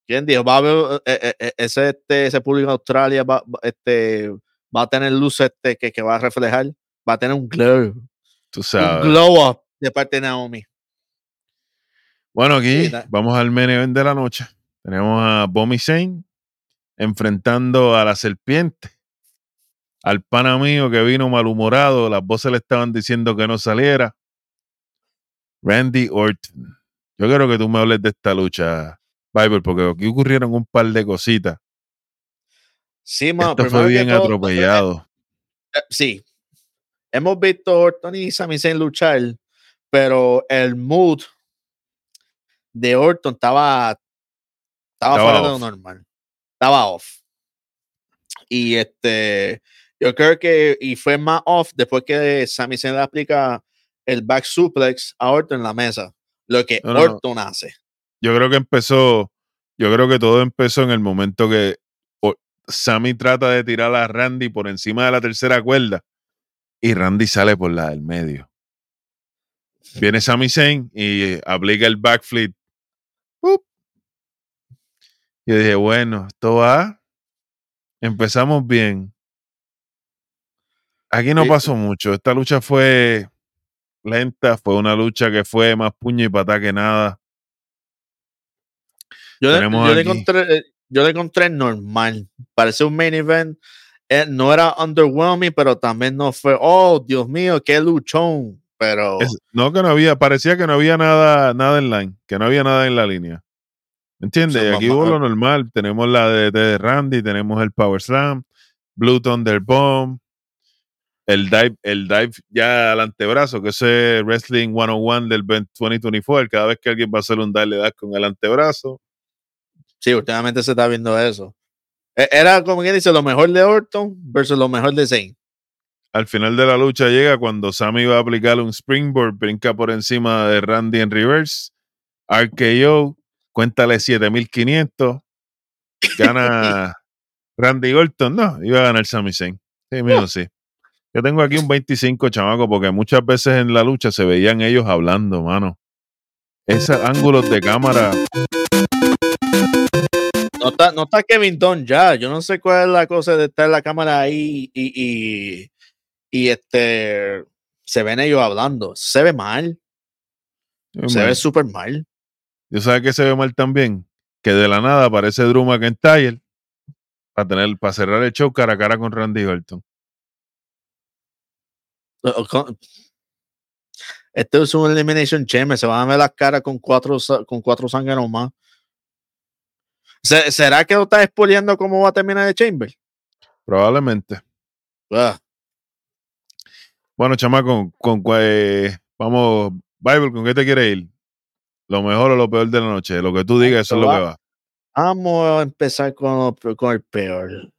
¿Quién dijo? Va a haber, eh, eh, eh, ese, este, ese público en Australia va, este, va a tener luz este, que, que va a reflejar. Va a tener un glow. Tú Un sabes. glow up de parte de Naomi. Bueno, aquí Sí, vamos al main event de la noche. Tenemos a Bomi Zayn enfrentando a la serpiente. Al pana mío que vino malhumorado, las voces le estaban diciendo que no saliera. Randy Orton. Yo quiero que tú me hables de esta lucha, Bible, porque aquí ocurrieron un par de cositas. Sí, mano, Esto fue bien todo, atropellado. eh, sí. Hemos visto a Orton y Sami Zayn luchar, pero el mood de Orton estaba, estaba, Estaba fuera de lo normal. Estaba off. Y este, yo creo que, y fue más off después que Sami Zayn le aplica el back suplex a Orton en la mesa. Lo que No, no, no. Orton hace. Yo creo que empezó, yo creo que todo empezó en el momento que Sammy trata de tirar a Randy por encima de la tercera cuerda y Randy sale por la del medio. Viene Sami Zayn y aplica el backflip. ¡Pup! Y dije, bueno, esto va. Empezamos bien. Aquí no Sí. pasó mucho. Esta lucha fue lenta, fue una lucha que fue más puño y patá que nada. Yo, le, yo, encontré, eh, yo le encontré normal. Parece un main event. Eh, no era underwhelming, pero también no fue, oh, Dios mío, qué luchón. Pero Es- no que no había, parecía que no había nada, nada en line, que no había nada en la línea. ¿Me entiendes? Es aquí hubo lo normal. Tenemos la de, de Randy, tenemos el Power Slam, Blue Thunder Bomb, el dive, el dive ya al antebrazo, que ese es Wrestling 101 del 2024. Cada vez que alguien va a hacer un dive, le das con el antebrazo. sí, últimamente se está viendo eso. E- Era como quien dice lo mejor de Orton versus lo mejor de Zayn. Al final de la lucha llega cuando Sammy va a aplicar un springboard, brinca por encima de Randy en reverse, RKO, cuéntale 7500, gana Randy Orton, no, iba a ganar Sami Zayn. Sí, mío, sí. Yo tengo aquí un 25, chamaco, porque muchas veces en la lucha se veían ellos hablando, mano. Esos ángulos de cámara, No está, no está Kevin Dunn ya. Yo no sé cuál es la cosa de estar la cámara ahí y, y, y este se ven ellos hablando. Se ve mal. Se ve súper mal. ¿Yo sabes que se ve mal también? Que de la nada aparece Drew McIntyre para tener, para cerrar el show cara a cara con Randy Orton. Con- Este es un Elimination Chamber. Se van a ver las caras con cuatro, con cuatro sangre más. Se- ¿Será que lo está expoliando cómo va a terminar el Chamber? Probablemente. Ah, Bueno, chamaco, con, cua- eh, vamos, Bible, ¿con qué te quieres ir? ¿Lo mejor o lo peor de la noche? Lo que tú digas, eso es lo que va. Vamos a empezar con, con el peor.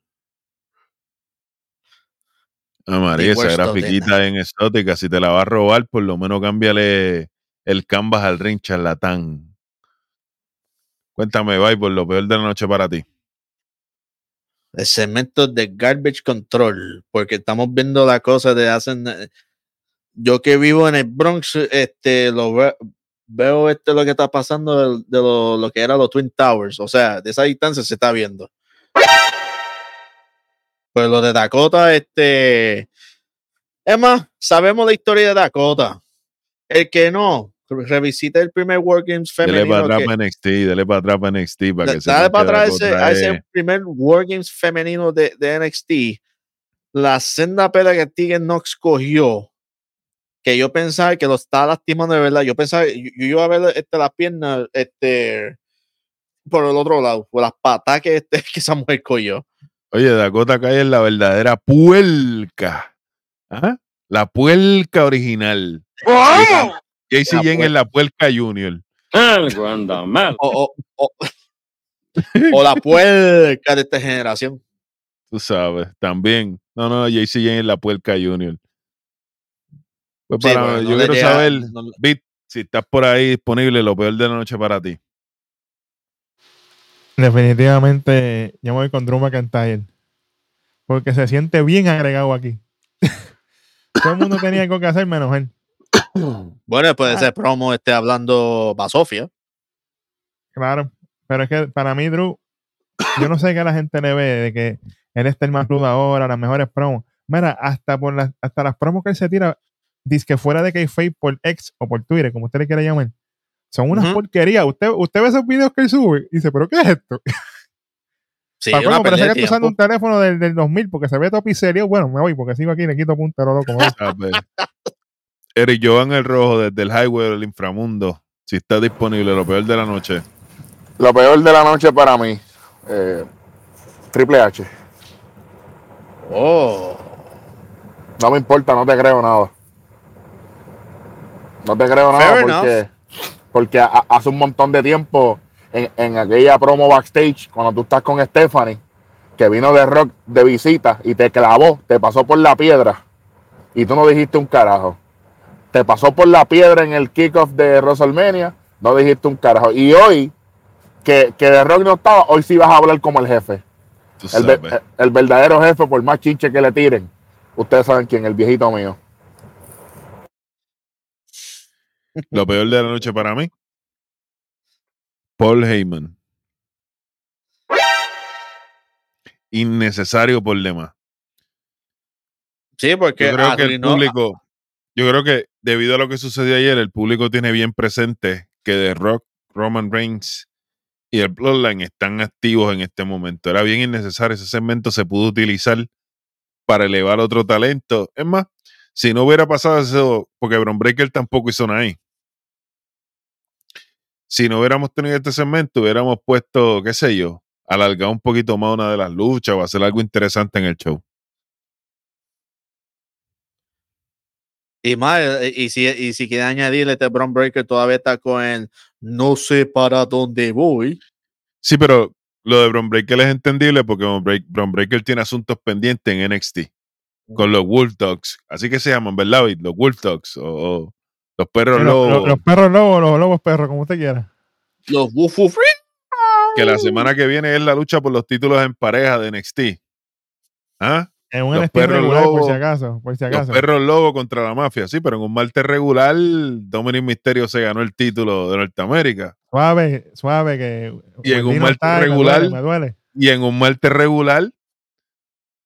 Ah, María, esa grafiquita en exótica, si te la vas a robar, por lo menos cámbiale el canvas al ring charlatán. Cuéntame, Bible, lo peor de la noche para ti. El segmento de Garbage Control. Porque estamos viendo la cosa de hacen. eh, Yo que vivo en el Bronx, este, lo veo este lo que está pasando de, de lo, lo que eran los Twin Towers. O sea, de esa distancia se está viendo. Pues lo de Dakota, este. Es más, sabemos la historia de Dakota. El que no, revisita el primer War Games Dele femenino. para atrás para NXT, dele para atrás para NXT para que Dale para atrás ese- a es- ese primer War Games femenino de, de NXT. La senda pelea que Tegan Knox cogió, que yo pensaba que lo estaba lastimando de verdad. Yo pensaba, yo, yo iba a ver este, las piernas este, por el otro lado, por las patas que, este, que esa mujer cogió. Oye, Dakota Kai es la verdadera puerca. ¿Ah? La puerca original. JC La Jen es la puerca junior. Algo anda mal. O, o- o- o la puerca de esta generación. Tú sabes, también. No, no, JC Jen es la puerca junior. Pues Sí, para, no yo quiero llega- saber, no- Bit, si estás por ahí disponible, lo peor de la noche para ti. Definitivamente, yo me voy con Drew McIntyre. Porque se siente bien agregado aquí. Todo el mundo tenía algo que hacer menos él. Bueno, puede Ah. ser promo esté hablando Basofia. Claro. Pero es que para mí, Drew, yo no sé qué la gente le ve de que él está el más rudo ahora, las mejores promos. Mira, hasta por las, hasta las promos que él se tira, dice que fuera de Kayfabe por X o por Twitter, como usted le quiera llamar, son unas Ujú. porquerías. Usted, usted ve esos videos que él sube y dice, ¿pero qué es esto? Sí, Para una colmo, parece que está usando un teléfono del, del 2000 porque se ve todo piserío. Bueno, me voy porque sigo aquí y le quito me voy. ¿sabes? Eric Joan el Rojo desde el Highway del Inframundo. Si está disponible, lo peor de la noche. Lo peor de la noche para mí, eh, Triple H. Oh. No me importa, no te creo nada. No te creo nada Fair porque, porque a- hace un montón de tiempo en, en aquella promo backstage, cuando tú estás con Stephanie, que vino de rock de visita y te clavó, te pasó por la piedra y tú no dijiste un carajo. Te pasó por la piedra en el kickoff de WrestleMania, no dijiste un carajo. Y hoy, que, que de rock no estaba, hoy sí vas a hablar como el jefe. El, el verdadero jefe, por más chinche que le tiren. Ustedes saben quién, el viejito mío. Lo peor de la noche para mí, Paul Heyman. Innecesario por demás. Sí, porque Yo creo que el público, yo creo que debido a lo que sucedió ayer, el público tiene bien presente que The Rock, Roman Reigns y el Bloodline están activos en este momento. Era bien innecesario. Ese segmento se pudo utilizar para elevar otro talento. Es más, si no hubiera pasado eso, porque Bron Breaker tampoco hizo nada ahí. Si no hubiéramos tenido este segmento, hubiéramos puesto, qué sé yo, alargar un poquito más una de las luchas o hacer algo interesante en el show. Y más, eh, y si, y si quiere añadirle este Brown Breaker, todavía está con el no sé para dónde voy. Sí, pero lo de Bron Breaker es entendible porque Bron Breaker tiene asuntos pendientes en NXT con los Wolf Dogs. Así que se llaman, ¿verdad? Los Wolf Dogs o los perros Sí, los, lobos. los- los perros lobos, los lobos perros, como usted quiera. Los Woof Woof que la semana que viene es la lucha por los títulos en pareja de NXT. ¿Ah? En un Los NXT perros regular, por lobos, si acaso. Por si Los acaso. perros lobos contra la mafia. Sí, pero en un martes regular, Dominic Mysterio se ganó el título de Norteamérica. Suave, suave, que. Y en un martes me regular- duele, Me duele. Y en un martes regular,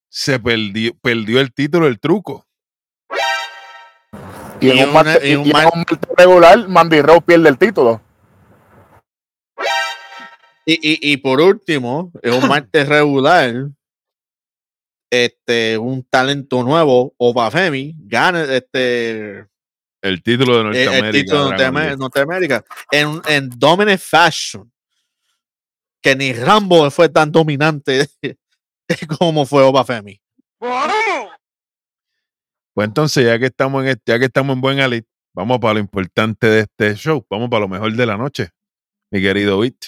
se perdió, perdió el título el truco. Y, en un y y martes regular, Mandy Rose pierde el título. Y, y, y por último, en un martes regular, este, un talento nuevo, Obafemi, gana este, El título de el título. Norteamérica en, en Dominant Fashion. Que ni Rambo fue tan dominante como fue Obafemi. Pues entonces, ya que estamos en este, ya que estamos en buen alit, vamos para lo importante de este show. Vamos para lo mejor de la noche, mi querido Bit.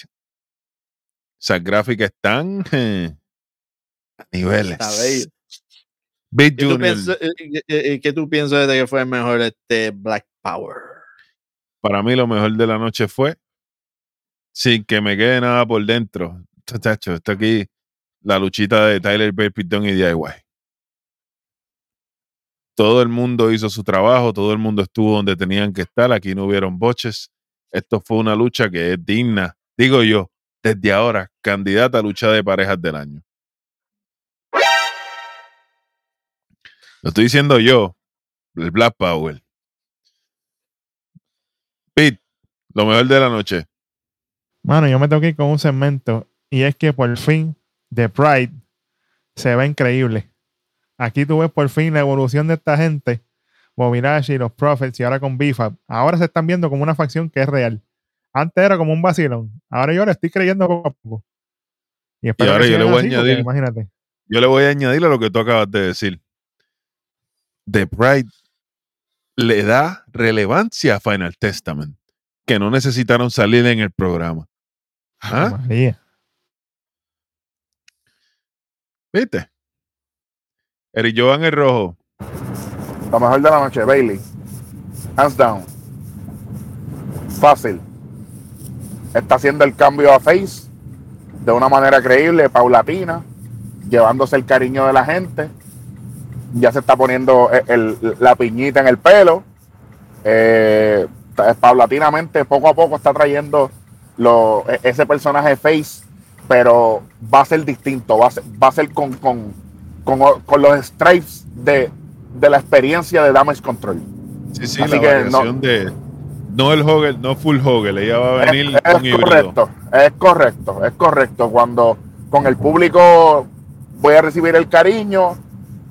Esas gráficas están eh, a niveles. Está bello. Bit ¿Qué tú, Junior, piensas, eh, eh, eh, qué tú piensas de que fue mejor este Black Power? para mí lo mejor de la noche fue, sin que me quede nada por dentro, chacho, está aquí la luchita de Tyler Bate, Pitón y DIY. Todo el mundo hizo su trabajo, todo el mundo estuvo donde tenían que estar, aquí no hubieron boches. Esto fue una lucha que es digna, digo yo, desde ahora, candidata a lucha de parejas del año. Lo estoy diciendo yo, el Black Power. Pete, lo mejor de la noche. Mano, yo me tengo que ir con un segmento. Y es que por fin The Pride se ve increíble. Aquí tú ves por fin la evolución de esta gente. Bobirashi, los Prophets y ahora con Bifab. Ahora se están viendo como una facción que es real. Antes era como un vacilón. Ahora yo le estoy creyendo poco a poco. Y, ahora yo le voy a porque añadir- Imagínate. Yo le voy a añadir a lo que tú acabas de decir. The Pride le da relevancia a Final Testament, que no necesitaron salir en el programa. ¿Ah? María. ¿Viste? Eric Jovan el rojo. Lo mejor de la noche, Bailey. Hands down. Fácil. Está haciendo el cambio a face de una manera creíble, paulatina, llevándose el cariño de la gente. Ya se está poniendo el- la piñita en el pelo. Eh, paulatinamente, poco a poco, está trayendo e- ese personaje face, pero va a ser distinto. Va a ser, con, con, con los stripes de, de la experiencia de Damage Control. Sí, sí, Así la que variación de. No el Hogel, no full Hogel. Ella va a venir es, con es correcto, es correcto, es correcto. Cuando con el público voy a recibir el cariño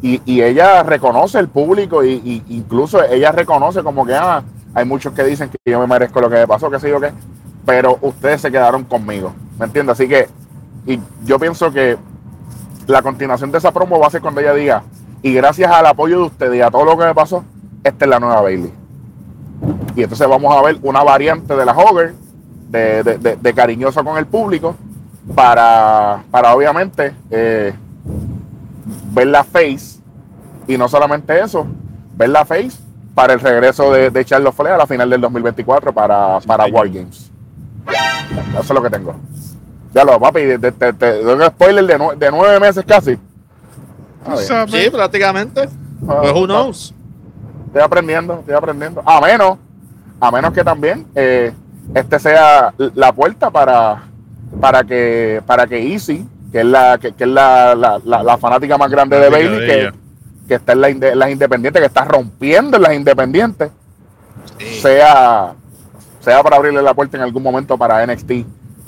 y, y ella reconoce el público y, y incluso ella reconoce como que ah, hay muchos que dicen que yo me merezco lo que me pasó, que sé yo qué, pero ustedes se quedaron conmigo, ¿me entiendes? Así que y yo pienso que la continuación de esa promo va a ser cuando ella diga y gracias al apoyo de ustedes y a todo lo que me pasó, esta es la nueva Bailey. Y entonces vamos a ver una variante de la Hogger, de, de- de- de cariñoso con el público, para, para obviamente eh, ver la face. Y no solamente eso, ver la face para el regreso de, de Charles Flair a la final del 2024 para, para señor. War Games. Eso es lo que tengo. Ya lo, papi, te, te- te doy un spoiler de, nue- de nueve meses casi. A ver. Sí, prácticamente. But who knows? Estoy aprendiendo, estoy aprendiendo. A menos, a menos que también eh, este sea la puerta para, para que para que Easy, que es la que, que es la, la, la- la fanática más grande de Bailey, de que, que está en la inde- las independientes, que está rompiendo en las independientes, Sí. sea, sea para abrirle la puerta en algún momento para NXT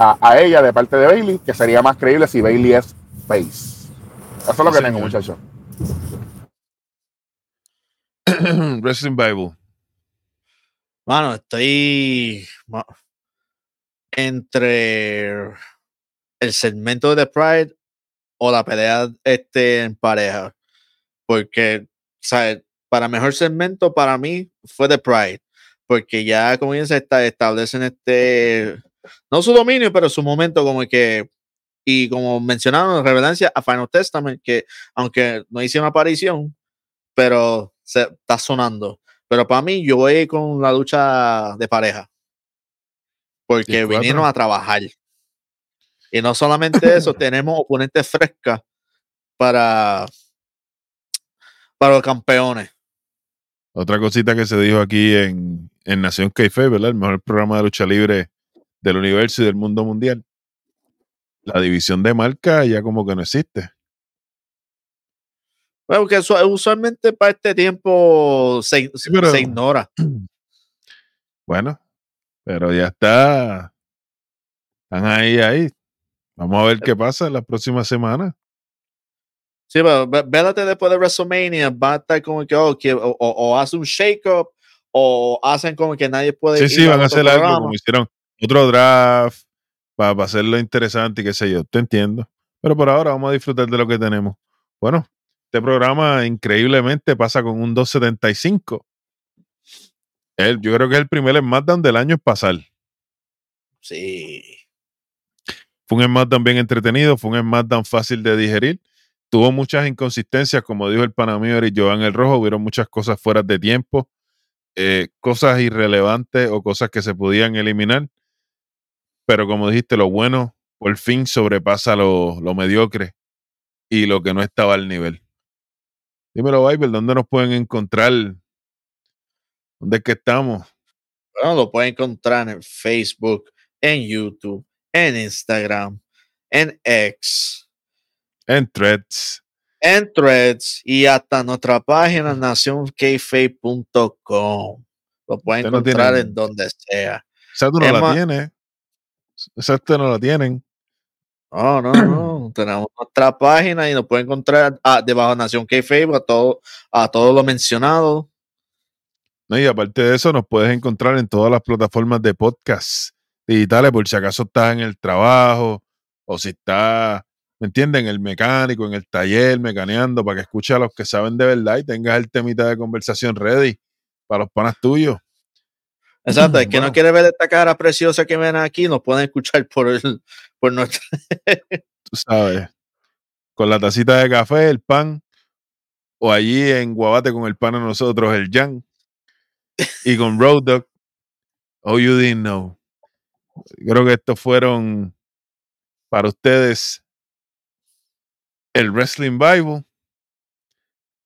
a, a ella de parte de Bailey, que sería más creíble si Bailey es face. Eso es lo Sí, que tengo, señor. muchachos. Wrestling Bible. Mano, estoy entre el segmento de The Pride o la pelea este en pareja. Porque, ¿sabes? Para mejor segmento, para mí fue The Pride. Porque ya comienza a esta- establecen este, no su dominio, pero su momento como que, y como mencionaron en revelancia a Final Testament, que aunque no hicieron aparición, pero se está sonando. Pero para mí, yo voy con la lucha de pareja. Porque vinieron a trabajar. Y no solamente eso, tenemos oponentes frescas para, para los campeones. Otra cosita que se dijo aquí en, en Nación Keife, ¿verdad? El mejor programa de lucha libre del universo y del mundo mundial. La división de marca ya como que no existe. Bueno, que usu- usualmente para este tiempo se, se- pero- se ignora. Bueno, pero ya está. Están ahí, ahí. Vamos a ver qué pasa en las próximas semanas. Sí, pero vélate después de WrestleMania, va a estar como que, oh, que- o, o- o hace un shake-up o hacen como que nadie puede Sí, ir sí, van a hacer algo programa. como hicieron otro draft para, hacerlo interesante y qué sé yo. Te entiendo. Pero por ahora vamos a disfrutar de lo que tenemos. Bueno, este programa increíblemente pasa con un 275. Él, yo creo que es el primer SmackDown del año en pasar. Sí. Fue un SmackDown bien entretenido, fue un SmackDown fácil de digerir. Tuvo muchas inconsistencias, como dijo el panamío Eric Jovan el Rojo, hubieron muchas cosas fuera de tiempo, eh, cosas irrelevantes o cosas que se podían eliminar. Pero como dijiste, lo bueno por fin sobrepasa lo, lo mediocre y lo que no estaba al nivel. Dímelo, Bible, ¿dónde nos pueden encontrar? ¿Dónde es que estamos? Bueno, lo pueden encontrar en Facebook, en YouTube, en Instagram, en X, En Threads. en Threads y hasta nuestra página nacionkfaith.com. Lo pueden Usted encontrar en donde sea. Esa tú no la tienes. Usted no la tienen. No, no, no. Tenemos nuestra página y nos pueden encontrar ah, debajo de Nación Kayfabe a todo, a todo lo mencionado. ¿no? Y aparte de eso, nos puedes encontrar en todas las plataformas de podcast digitales, por si acaso estás en el trabajo o si estás, ¿me entienden? En el mecánico, en el taller, mecaneando, para que escuches a los que saben de verdad y tengas el temita de conversación ready para los panas tuyos. Exacto, el que no quiere ver esta cara preciosa que ven aquí, nos pueden escuchar por, el, por nuestra. Tú sabes, con la tacita de café, el pan, o allí en Guabate con el pan a nosotros, el Jan, y con Road Dog, Oh You Didn't Know. Creo que estos fueron para ustedes el Wrestling Bible,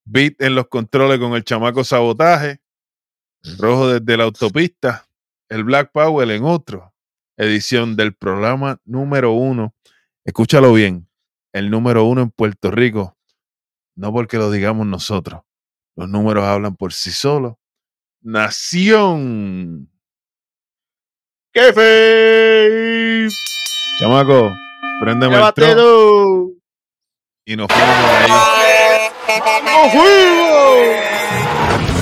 Beat en los controles con el chamaco sabotaje, Rojo desde la autopista, el Black Power en otro, edición del programa número uno. Escúchalo bien, el número uno en Puerto Rico, no porque lo digamos nosotros, los números hablan por sí solos. Nación. ¡Kayfabe! Chamaco, préndeme el tron y nos fuimos por ahí. ¡Nos fuimos!